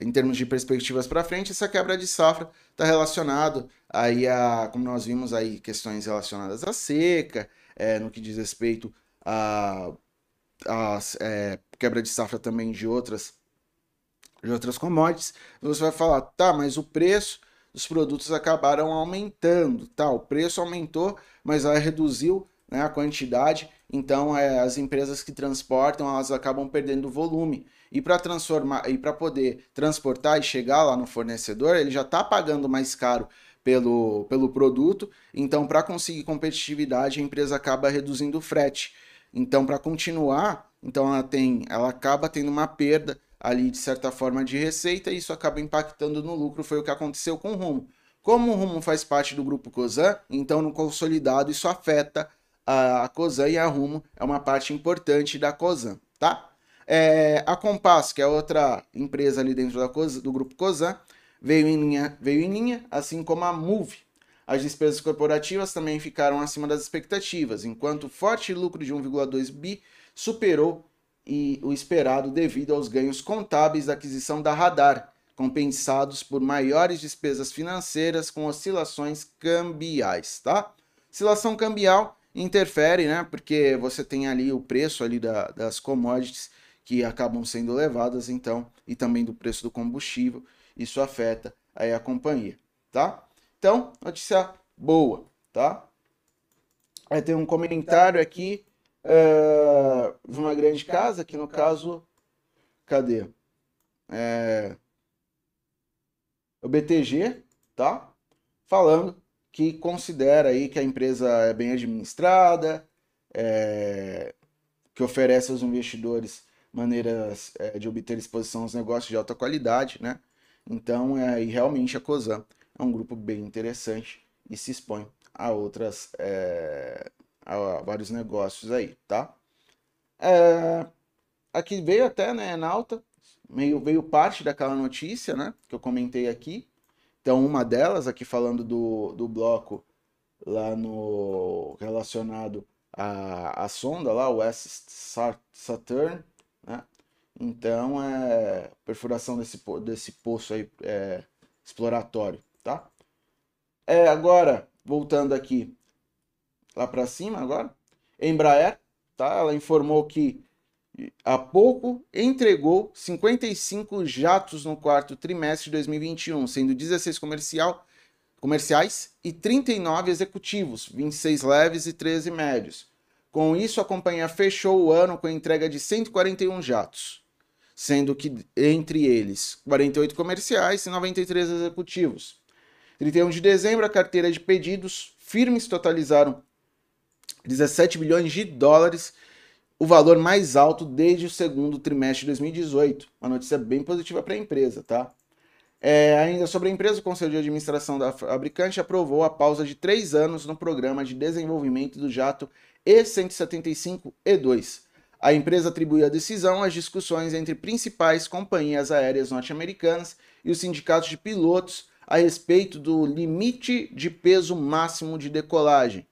em termos de perspectivas para frente, essa quebra de safra está relacionado aí a, como nós vimos aí, questões relacionadas à seca, é, no que diz respeito a é, quebra de safra também de outras de outras commodities. Você vai falar, tá, mas o preço dos produtos acabaram aumentando, tá? O preço aumentou, mas ela reduziu né, a quantidade. Então, é, as empresas que transportam elas acabam perdendo volume. E para transformar e para poder transportar e chegar lá no fornecedor, ele já está pagando mais caro pelo, pelo produto. Então, para conseguir competitividade, a empresa acaba reduzindo o frete. Então, para continuar, então ela tem, ela acaba tendo uma perda ali de certa forma de receita e isso acaba impactando no lucro. Foi o que aconteceu com o Rumo. Como o Rumo faz parte do grupo Cosan, então no consolidado isso afeta a Cosan e a Rumo é uma parte importante da Cosan, tá? É, a Compass, que é outra empresa ali dentro da Cosan, do grupo Cosan, veio em, linha, veio em linha, assim como a Move. As despesas corporativas também ficaram acima das expectativas, enquanto o forte lucro de 1,2 bi superou e o esperado devido aos ganhos contábeis da aquisição da Radar, compensados por maiores despesas financeiras com oscilações cambiais, tá? Oscilação cambial interfere, né? Porque você tem ali o preço ali da, das commodities que acabam sendo levadas, então, e também do preço do combustível, isso afeta aí a companhia, tá? Então, notícia boa, tá? Aí tem um comentário aqui uh, de uma grande casa, que no caso, cadê? É, o BTG, tá? Falando que considera aí que a empresa é bem administrada, é, que oferece aos investidores maneiras é, de obter exposição aos negócios de alta qualidade, né? Então, é, e realmente a COSAN é um grupo bem interessante e se expõe a outras, é, a vários negócios aí, tá? É, aqui veio até, né, na alta, meio, veio parte daquela notícia, né, que eu comentei aqui. Então, uma delas, aqui falando do, do bloco lá no relacionado à, à sonda lá, o S Saturn, né? Então, é perfuração desse, desse poço aí é, exploratório, tá? É, agora, voltando aqui lá para cima agora, Embraer, tá? Ela informou que há pouco entregou 55 jatos no quarto trimestre de 2021, sendo 16 comercial, comerciais e 39 executivos, 26 leves e 13 médios. Com isso, a companhia fechou o ano com a entrega de 141 jatos sendo que entre eles 48 comerciais e 93 executivos. 31 de dezembro, a carteira de pedidos firmes totalizaram 17 bilhões de dólares o valor mais alto desde o segundo trimestre de 2018. Uma notícia bem positiva para a empresa, tá? É, ainda sobre a empresa, o Conselho de Administração da fabricante aprovou a pausa de três anos no programa de desenvolvimento do jato E-175-E2. A empresa atribuiu a decisão às discussões entre principais companhias aéreas norte-americanas e os sindicatos de pilotos a respeito do limite de peso máximo de decolagem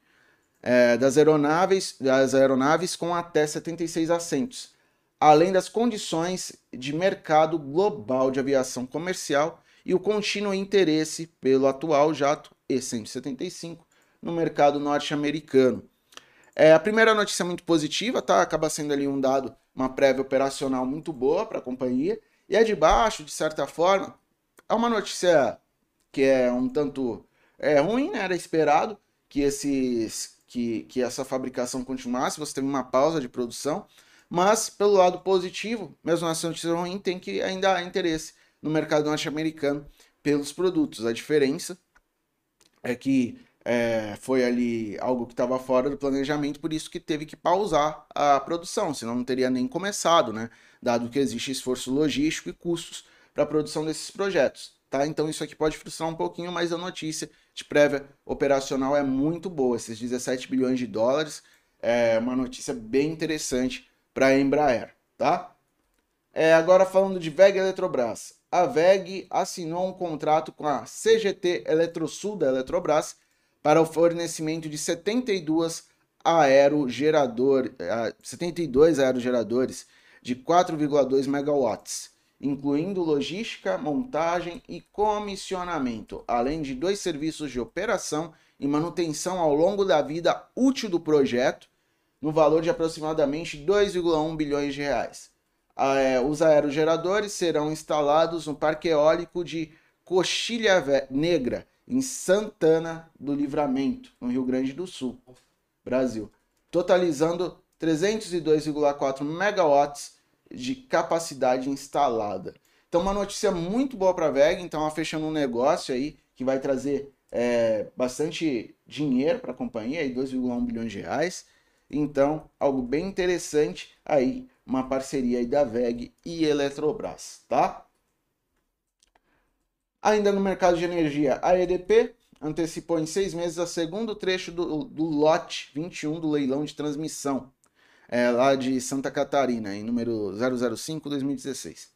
é, das, aeronaves, das aeronaves com até 76 assentos além das condições de mercado global de aviação comercial e o contínuo interesse pelo atual jato E-175 no mercado norte-americano. É, a primeira notícia é muito positiva, tá? Acaba sendo ali um dado, uma prévia operacional muito boa para a companhia. E a de baixo, de certa forma, é uma notícia que é um tanto é ruim, né? Era esperado que esses que, que essa fabricação continuasse. Você teve uma pausa de produção, mas, pelo lado positivo, mesmo na notícia ruim, tem que ainda há interesse no mercado norte-americano pelos produtos. A diferença é que é, foi ali algo que estava fora do planejamento, por isso que teve que pausar a produção, senão não teria nem começado, né? Dado que existe esforço logístico e custos para a produção desses projetos. Tá? Então isso aqui pode frustrar um pouquinho, mas a notícia de prévia operacional é muito boa. Esses 17 bilhões de dólares é uma notícia bem interessante para a Embraer, tá? É, agora falando de VEG Eletrobras. A VEG assinou um contrato com a CGT Eletrosul da Eletrobras para o fornecimento de 72 aerogerador, 72 aerogeradores de 4,2 megawatts, incluindo logística, montagem e comissionamento, além de dois serviços de operação e manutenção ao longo da vida útil do projeto no valor de aproximadamente 2,1 bilhões de reais. É, os aerogeradores serão instalados no Parque Eólico de Coxilha Negra, em Santana do Livramento, no Rio Grande do Sul, Brasil, totalizando 302,4 megawatts de capacidade instalada. Então, uma notícia muito boa para a VEG, então ela fechando um negócio aí que vai trazer é, bastante dinheiro para a companhia, 2,1 bilhões de reais. Então, algo bem interessante aí, uma parceria aí da VEG e Eletrobras, tá? Ainda no mercado de energia, a EDP antecipou em seis meses a segundo trecho do, do lote 21 do leilão de transmissão, é, lá de Santa Catarina, em número 005-2016,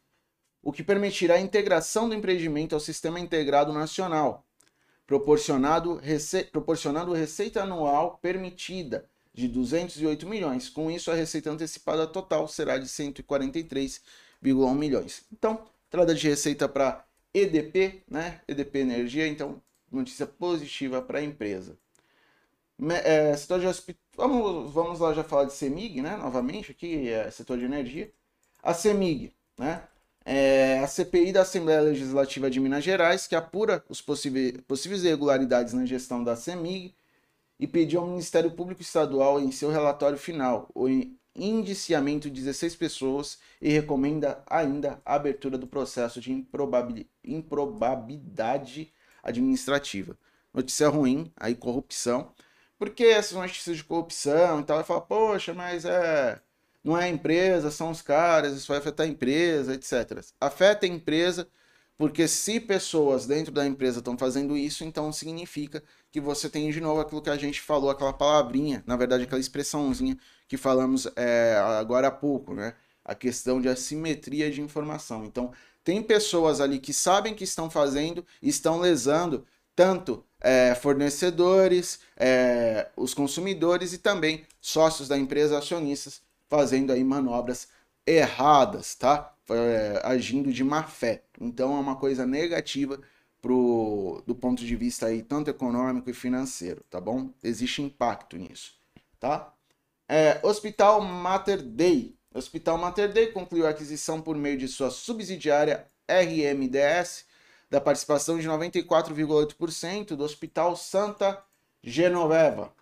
o que permitirá a integração do empreendimento ao Sistema Integrado Nacional, proporcionado rece... proporcionando receita anual permitida de 208 milhões. Com isso, a receita antecipada total será de 143,1 milhões. Então, entrada de receita para EDP, né? EDP Energia, então notícia positiva para a empresa. É, setor de hospital, vamos, vamos lá já falar de CEMIG, né? Novamente aqui, é setor de energia. A CEMIG, né? É a CPI da Assembleia Legislativa de Minas Gerais, que apura os possíveis, possíveis irregularidades na gestão da CEMIG e pediu ao Ministério Público Estadual, em seu relatório final, o indiciamento de 16 pessoas e recomenda ainda a abertura do processo de improbabilidade administrativa. Notícia ruim, aí corrupção, porque essas notícias de corrupção e tal, vai falar, poxa, mas é, não é a empresa, são os caras, isso vai afetar a empresa, etc. Afeta a empresa, porque se pessoas dentro da empresa estão fazendo isso, então significa que você tem de novo aquilo que a gente falou, aquela palavrinha, na verdade aquela expressãozinha que falamos é, agora há pouco, né? A questão de assimetria de informação. Então, tem pessoas ali que sabem que estão fazendo, estão lesando tanto é, fornecedores, é, os consumidores e também sócios da empresa, acionistas, fazendo aí manobras erradas, tá? É, agindo de má fé. Então é uma coisa negativa pro, do ponto de vista aí, tanto econômico e financeiro, tá bom? Existe impacto nisso, tá? É, Hospital Mater Dei. Hospital Mater Dei concluiu a aquisição por meio de sua subsidiária RMDS da participação de 94,8% do Hospital Santa Genoveva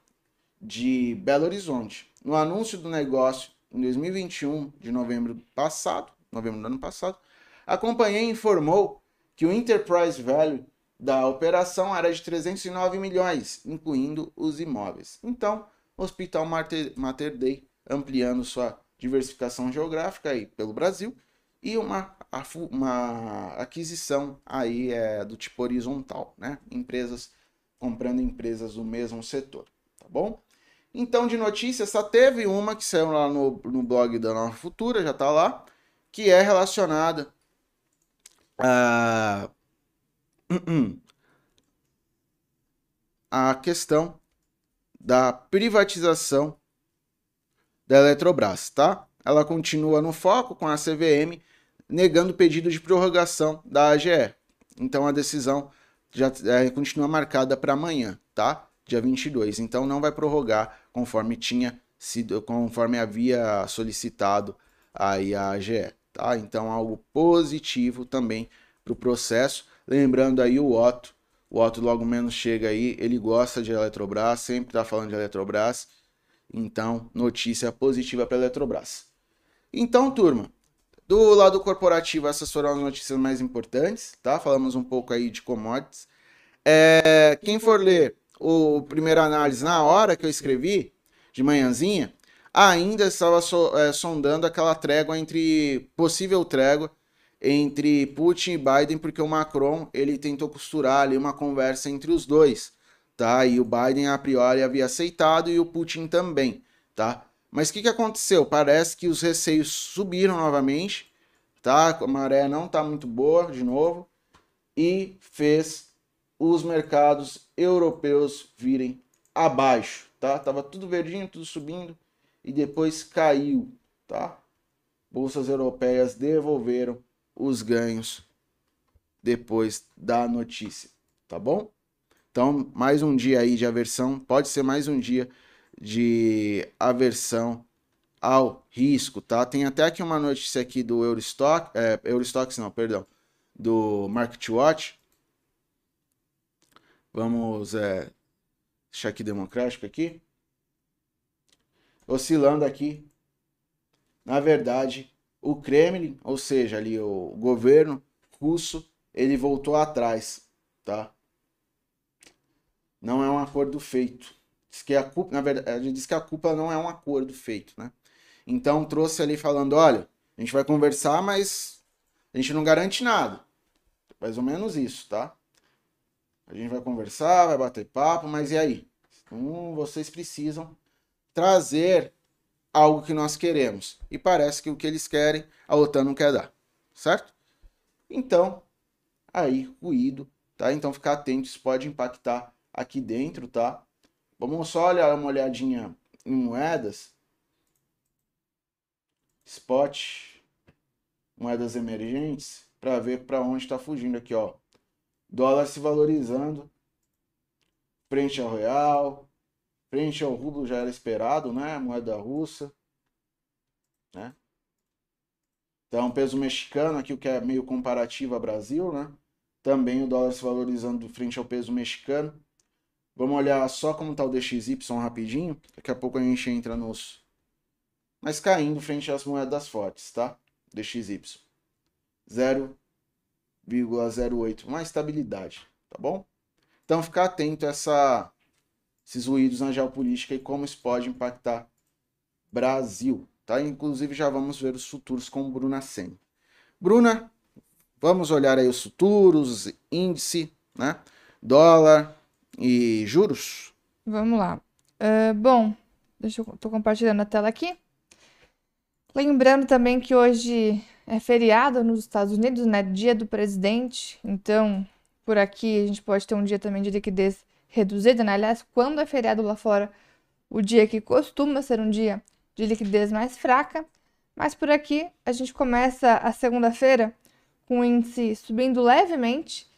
de Belo Horizonte. No anúncio do negócio em 2021, de novembro passado, novembro do ano passado, a companhia informou que o enterprise value da operação era de 309 milhões, incluindo os imóveis. Então, o Hospital Mater, Mater Dei ampliando sua diversificação geográfica aí pelo Brasil e uma, uma aquisição aí é, do tipo horizontal, né? Empresas comprando empresas do mesmo setor, tá bom? Então, de notícias, só teve uma que saiu lá no, no blog da Nova Futura, já tá lá, que é relacionada a, [clears throat] a questão da privatização da Eletrobras, tá? Ela continua no foco com a CVM negando o pedido de prorrogação da AGE. Então a decisão já é, continua marcada para amanhã, tá? Dia 22. Então não vai prorrogar conforme tinha sido, conforme havia solicitado aí a AGE, tá? Então algo positivo também para o processo. Lembrando aí o Otto, o Otto logo menos chega aí, ele gosta de Eletrobras, sempre está falando de Eletrobras. Então, notícia positiva para Eletrobras. Então, turma, do lado corporativo, essas foram as notícias mais importantes, tá? Falamos um pouco aí de commodities. É, quem for ler o primeiro análise na hora que eu escrevi, de manhãzinha, ainda estava so, é, sondando aquela trégua entre possível trégua entre Putin e Biden, porque o Macron ele tentou costurar ali uma conversa entre os dois, tá? E o Biden a priori havia aceitado e o Putin também, tá? Mas o que, que aconteceu? Parece que os receios subiram novamente, tá? A maré não está muito boa de novo e fez os mercados europeus virem abaixo, tá? Tava tudo verdinho, tudo subindo e depois caiu, tá? Bolsas europeias devolveram os ganhos depois da notícia, tá bom? Então, mais um dia aí de aversão, pode ser mais um dia de aversão ao risco, tá? Tem até aqui uma notícia aqui do Eurostock, é, não, perdão, do Market Watch. Vamos é, deixar aqui democrático aqui. Oscilando aqui. Na verdade, o Kremlin, ou seja, ali o governo russo, ele voltou atrás, tá? Não é um acordo feito. Diz que a culpa, na verdade, diz que a culpa não é um acordo feito, né? Então trouxe ali falando, olha, a gente vai conversar, mas a gente não garante nada. Mais ou menos isso, tá? A gente vai conversar, vai bater papo, mas e aí? Então, vocês precisam trazer algo que nós queremos. E parece que o que eles querem, a OTAN não quer dar. Certo? Então, aí, ruído, tá? Então ficar atento, isso pode impactar aqui dentro, tá? Vamos só olhar uma olhadinha em moedas. Spot, moedas emergentes, para ver para onde está fugindo aqui, ó. Dólar se valorizando frente ao real, frente ao rublo já era esperado, né? Moeda russa, né? Então, peso mexicano aqui, o que é meio comparativo ao Brasil, né? Também o dólar se valorizando frente ao peso mexicano. Vamos olhar só como está o DXY rapidinho. Daqui a pouco a gente entra nos. Mas caindo frente às moedas fortes, tá? DXY. 0,08. Uma estabilidade, tá bom? Então ficar atento a essa, esses ruídos na geopolítica e como isso pode impactar Brasil, tá? Inclusive já vamos ver os futuros com Bruna Sen. Bruna, vamos olhar aí os futuros, índice, né? Dólar, e juros? Vamos lá. Uh, bom, deixa eu tô compartilhando a tela aqui. Lembrando também que hoje é feriado nos Estados Unidos, né? Dia do presidente. Então, por aqui a gente pode ter um dia também de liquidez reduzida, né? Aliás, quando é feriado lá fora, o dia que costuma ser um dia de liquidez mais fraca. Mas por aqui a gente começa a segunda-feira com o índice subindo levemente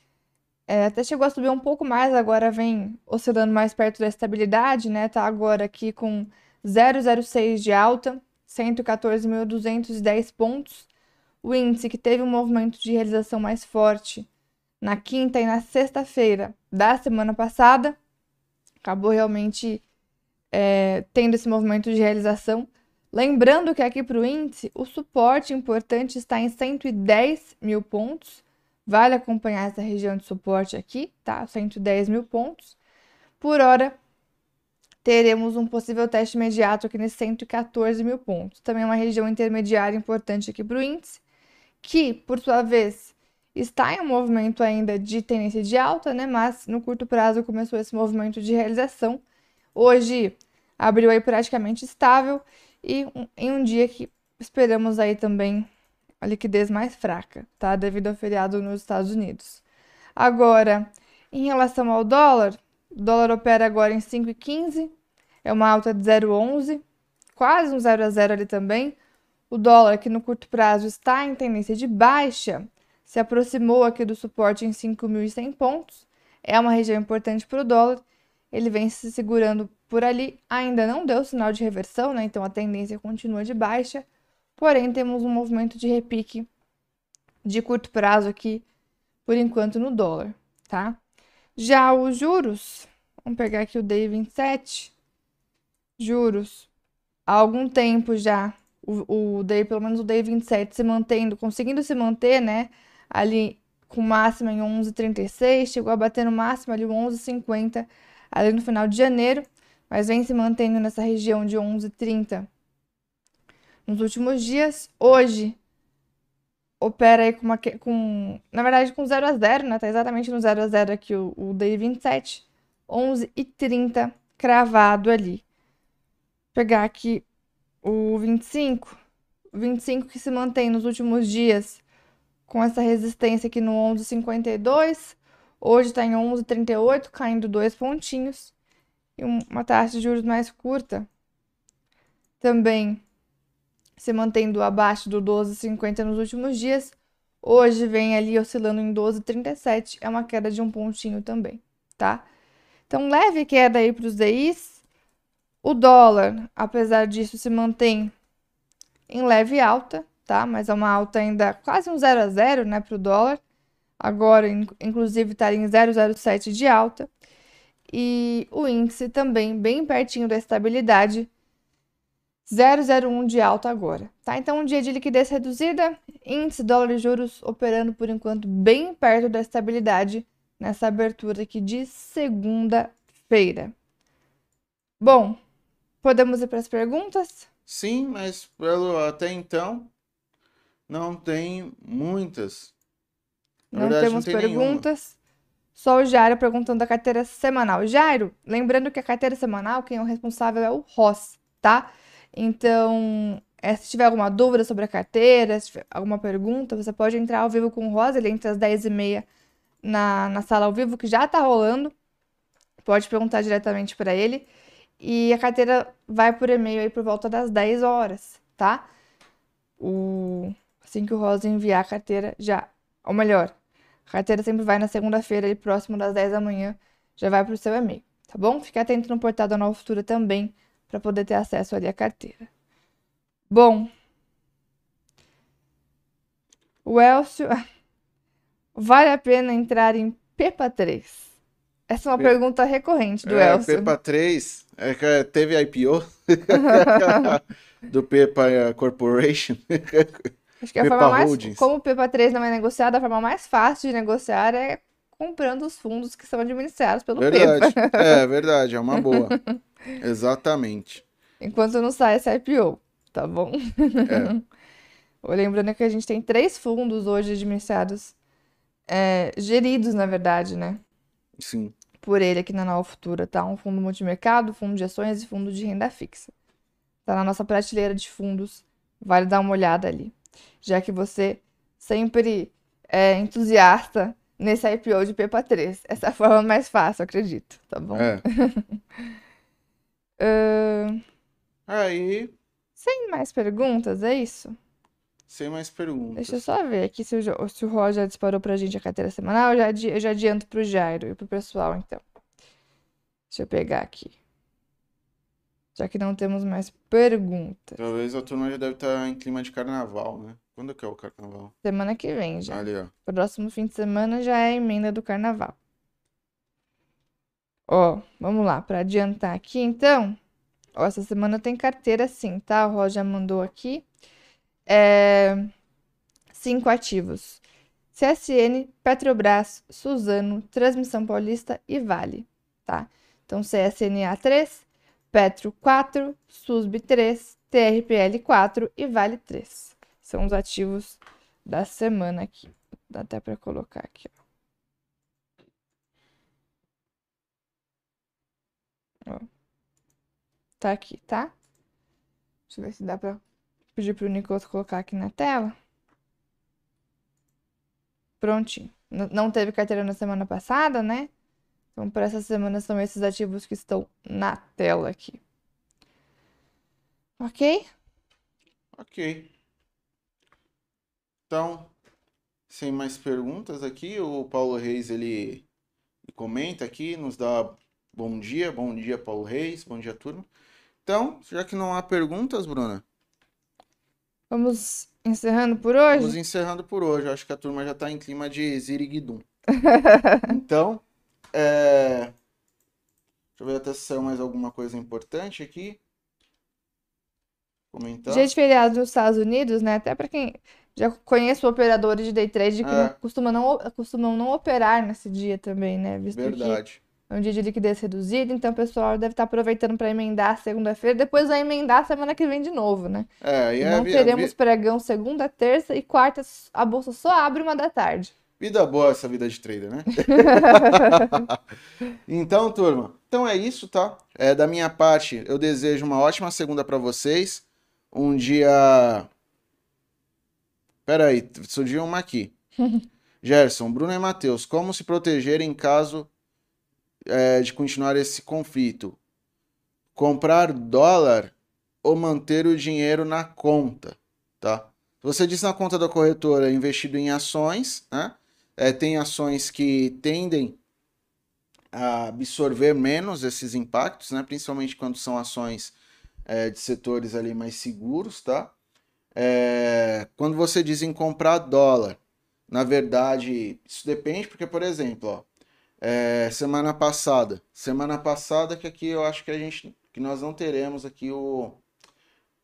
é, até chegou a subir um pouco mais, agora vem oscilando mais perto da estabilidade, né? Tá agora aqui com 0,06 de alta, 114.210 pontos. O índice que teve um movimento de realização mais forte na quinta e na sexta-feira da semana passada, acabou realmente é, tendo esse movimento de realização. Lembrando que aqui para o índice, o suporte importante está em 110 mil pontos Vale acompanhar essa região de suporte aqui, tá? 110 mil pontos. Por hora, teremos um possível teste imediato aqui nesse 114 mil pontos. Também é uma região intermediária importante aqui para o índice, que, por sua vez, está em um movimento ainda de tendência de alta, né? Mas no curto prazo começou esse movimento de realização. Hoje abriu aí praticamente estável e um, em um dia que esperamos aí também a liquidez mais fraca, tá? Devido ao feriado nos Estados Unidos. Agora, em relação ao dólar, o dólar opera agora em 5,15, é uma alta de 0,11, quase um 0 a 0 ali também. O dólar, que no curto prazo está em tendência de baixa, se aproximou aqui do suporte em 5.100 pontos. É uma região importante para o dólar. Ele vem se segurando por ali, ainda não deu sinal de reversão, né? Então a tendência continua de baixa. Porém, temos um movimento de repique de curto prazo aqui, por enquanto, no dólar, tá? Já os juros, vamos pegar aqui o DI 27. Juros, há algum tempo já, o, o DI, pelo menos o DI 27, se mantendo, conseguindo se manter, né? Ali com máxima em 11,36, chegou a bater no máximo ali 11,50 ali no final de janeiro, mas vem se mantendo nessa região de 11,30 nos últimos dias. Hoje opera aí com uma com, na verdade com 0 a 0, né? Tá exatamente no 0 a 0 aqui o, o DI 27, 11 e 30 cravado ali. Vou pegar aqui o 25, o 25 que se mantém nos últimos dias com essa resistência aqui no 11,52. Hoje está em 11,38, caindo dois pontinhos. E uma taxa de juros mais curta. Também se mantendo abaixo do 12,50 nos últimos dias. Hoje vem ali oscilando em 12,37, é uma queda de um pontinho também, tá? Então, leve queda aí para os DIs. O dólar, apesar disso, se mantém em leve alta, tá? Mas é uma alta ainda quase um 0 a 0, né, para o dólar. Agora, inclusive, está em 0,07 de alta. E o índice também bem pertinho da estabilidade, 0,01 de alta agora, tá? Então, um dia de liquidez reduzida, índice dólar e juros operando por enquanto bem perto da estabilidade nessa abertura aqui de segunda-feira. Bom, podemos ir para as perguntas? Sim, mas pelo até então não tem muitas. Na não verdade, temos não tem perguntas. Nenhuma. Só o Jairo perguntando da carteira semanal. Jairo, lembrando que a carteira semanal, quem é o responsável é o Ross, tá? Então, é, se tiver alguma dúvida sobre a carteira, alguma pergunta, você pode entrar ao vivo com o Rosa, ele entra às 10h30 na, na sala ao vivo, que já tá rolando. Pode perguntar diretamente para ele. E a carteira vai por e-mail aí por volta das 10 horas, tá? O... Assim que o Rosa enviar a carteira, já. Ou melhor, a carteira sempre vai na segunda-feira, próximo das 10 da manhã, já vai pro seu e-mail, tá bom? Fique atento no portal da Nova Futura também para poder ter acesso ali à carteira. Bom, o Elcio, vale a pena entrar em PEPA 3? Essa é uma Pe... pergunta recorrente do é, Elcio. PEPA 3, é teve IPO [laughs] do PEPA Corporation. Acho que a forma mais, como o PEPA 3 não é negociado, a forma mais fácil de negociar é comprando os fundos que são administrados pelo verdade. PEPA. É verdade, é uma boa. [laughs] Exatamente. Enquanto não sai esse IPO, tá bom? É. [laughs] Lembrando que a gente tem três fundos hoje administrados, é, geridos, na verdade, né? Sim. Por ele aqui na Nova Futura, tá? Um fundo multimercado, fundo de ações e fundo de renda fixa. Tá na nossa prateleira de fundos, vale dar uma olhada ali. Já que você sempre é entusiasta nesse IPO de PEPA 3. Essa é a forma mais fácil, acredito, tá bom? É. [laughs] Uh... Aí. Sem mais perguntas, é isso? Sem mais perguntas. Deixa eu só ver aqui se o, se o Ró já disparou pra gente a carteira semanal. Eu já, eu já adianto pro Jairo e pro pessoal, então. Deixa eu pegar aqui. Já que não temos mais perguntas. Talvez a turma já deve estar tá em clima de carnaval, né? Quando que é o carnaval? Semana que vem já. Ali, ó. Próximo fim de semana já é a emenda do carnaval. Ó, vamos lá, para adiantar aqui, então. Ó, essa semana tem carteira sim, tá? O Roger mandou aqui. É... Cinco ativos. CSN, Petrobras, Suzano, Transmissão Paulista e Vale, tá? Então, CSNA 3, Petro 4, SUSB 3, TRPL 4 e Vale 3. São os ativos da semana aqui. Dá até para colocar aqui, ó. Ó. Tá aqui, tá? Deixa eu ver se dá pra pedir pro Nicolas colocar aqui na tela. Prontinho. Não teve carteira na semana passada, né? Então, para essa semana são esses ativos que estão na tela aqui. Ok? Ok. Então, sem mais perguntas aqui, o Paulo Reis ele comenta aqui, nos dá bom dia, bom dia Paulo Reis, bom dia turma. Então, já que não há perguntas, Bruna, Vamos encerrando por hoje? vamos encerrando por hoje. Acho que a turma já está em clima de ziriguidum. [laughs] Então, é... deixa eu ver até se saiu mais alguma coisa importante aqui. Comentar. Dia de feriado nos Estados Unidos, né? Até para quem já conhece operadores de day trade que É. não, costuma não, costumam não operar nesse dia também, né? Visto que Verdade. É um dia de liquidez reduzida, então o pessoal deve estar aproveitando para emendar segunda-feira, depois vai emendar semana que vem de novo, né? É, e não teremos pregão segunda, terça e quarta, a bolsa só abre uma da tarde. vida boa essa vida de trader, né? [laughs] [laughs] Então, turma, então é isso, tá? É, da minha parte, eu desejo uma ótima segunda para vocês. Um dia. Pera aí, surgiu uma aqui. [laughs] Gerson, Bruno e Matheus, como se proteger em caso é, de continuar esse conflito? Comprar dólar ou manter o dinheiro na conta, tá? Você disse na conta da corretora investido em ações, né? É, tem ações que tendem a absorver menos esses impactos, né? Principalmente quando são ações é, de setores ali mais seguros, tá? É, quando você diz em comprar dólar, na verdade, isso depende, porque, por exemplo, ó, é, semana passada, semana passada que aqui eu acho que a gente, que nós não teremos aqui o,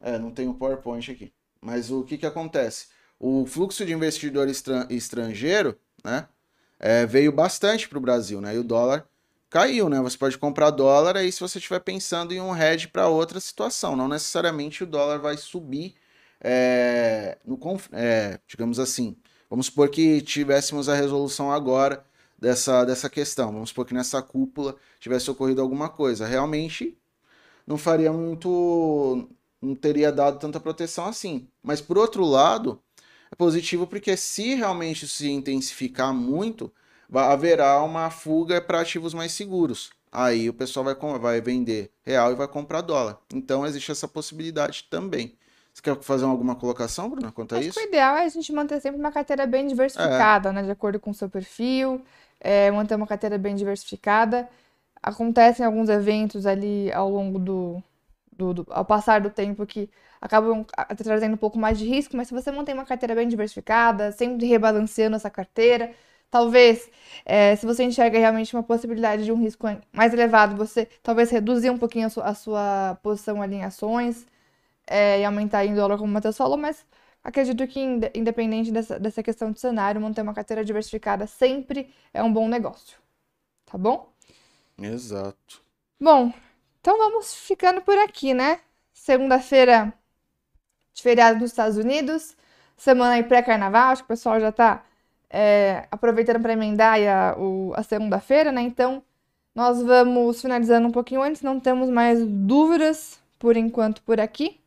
é, não tem o PowerPoint aqui, mas o que que acontece? O fluxo de investidor estran- estrangeiro, né, é, veio bastante para o Brasil, né, e o dólar caiu, né? Você pode comprar dólar aí se você estiver pensando em um hedge para outra situação. Não necessariamente o dólar vai subir, é, no, é, digamos assim. Vamos supor que tivéssemos a resolução agora dessa, dessa questão. Vamos supor que nessa cúpula tivesse ocorrido alguma coisa. Realmente não faria muito. não teria dado tanta proteção assim. Mas por outro lado, é positivo porque se realmente se intensificar muito, haverá uma fuga para ativos mais seguros. Aí o pessoal vai, vai vender real e vai comprar dólar. Então existe essa possibilidade também. Você quer fazer alguma colocação, Bruna, quanto a Acho isso? que o ideal é a gente manter sempre uma carteira bem diversificada, né? De acordo com o seu perfil, é, manter uma carteira bem diversificada. Acontecem alguns eventos ali ao longo do, do, do- ao passar do tempo que acabam trazendo um pouco mais de risco, mas se você mantém uma carteira bem diversificada, sempre rebalanceando essa carteira, talvez, é, se você enxerga realmente uma possibilidade de um risco mais elevado, você talvez reduzir um pouquinho a sua, a sua posição ali em ações é, e aumentar em dólar, como o Matheus falou, mas acredito que, inde- independente dessa, dessa questão de cenário, manter uma carteira diversificada sempre é um bom negócio. Tá bom? Exato. Bom, então vamos ficando por aqui, né? Segunda-feira de feriado nos Estados Unidos, semana aí pré-carnaval, acho que o pessoal já tá é, aproveitando para emendar a, o- a segunda-feira, né? Então, nós vamos finalizando um pouquinho antes, não temos mais dúvidas por enquanto por aqui.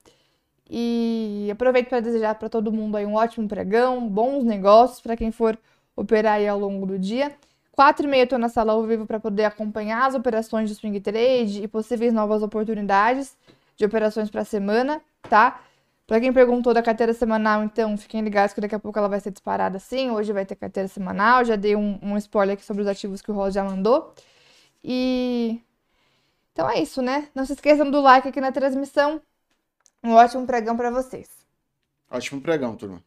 E aproveito para desejar para todo mundo aí um ótimo pregão, bons negócios para quem for operar aí ao longo do dia. Quatro e meia tô na sala ao vivo para poder acompanhar as operações de swing trade e possíveis novas oportunidades de operações para a semana, tá? Para quem perguntou da carteira semanal, então fiquem ligados que daqui a pouco ela vai ser disparada sim. Hoje vai ter carteira semanal. Já dei um, um spoiler aqui sobre os ativos que o Ross já mandou. E então é isso, né? Não se esqueçam do like aqui na transmissão. Um ótimo pregão para vocês. Ótimo pregão, turma.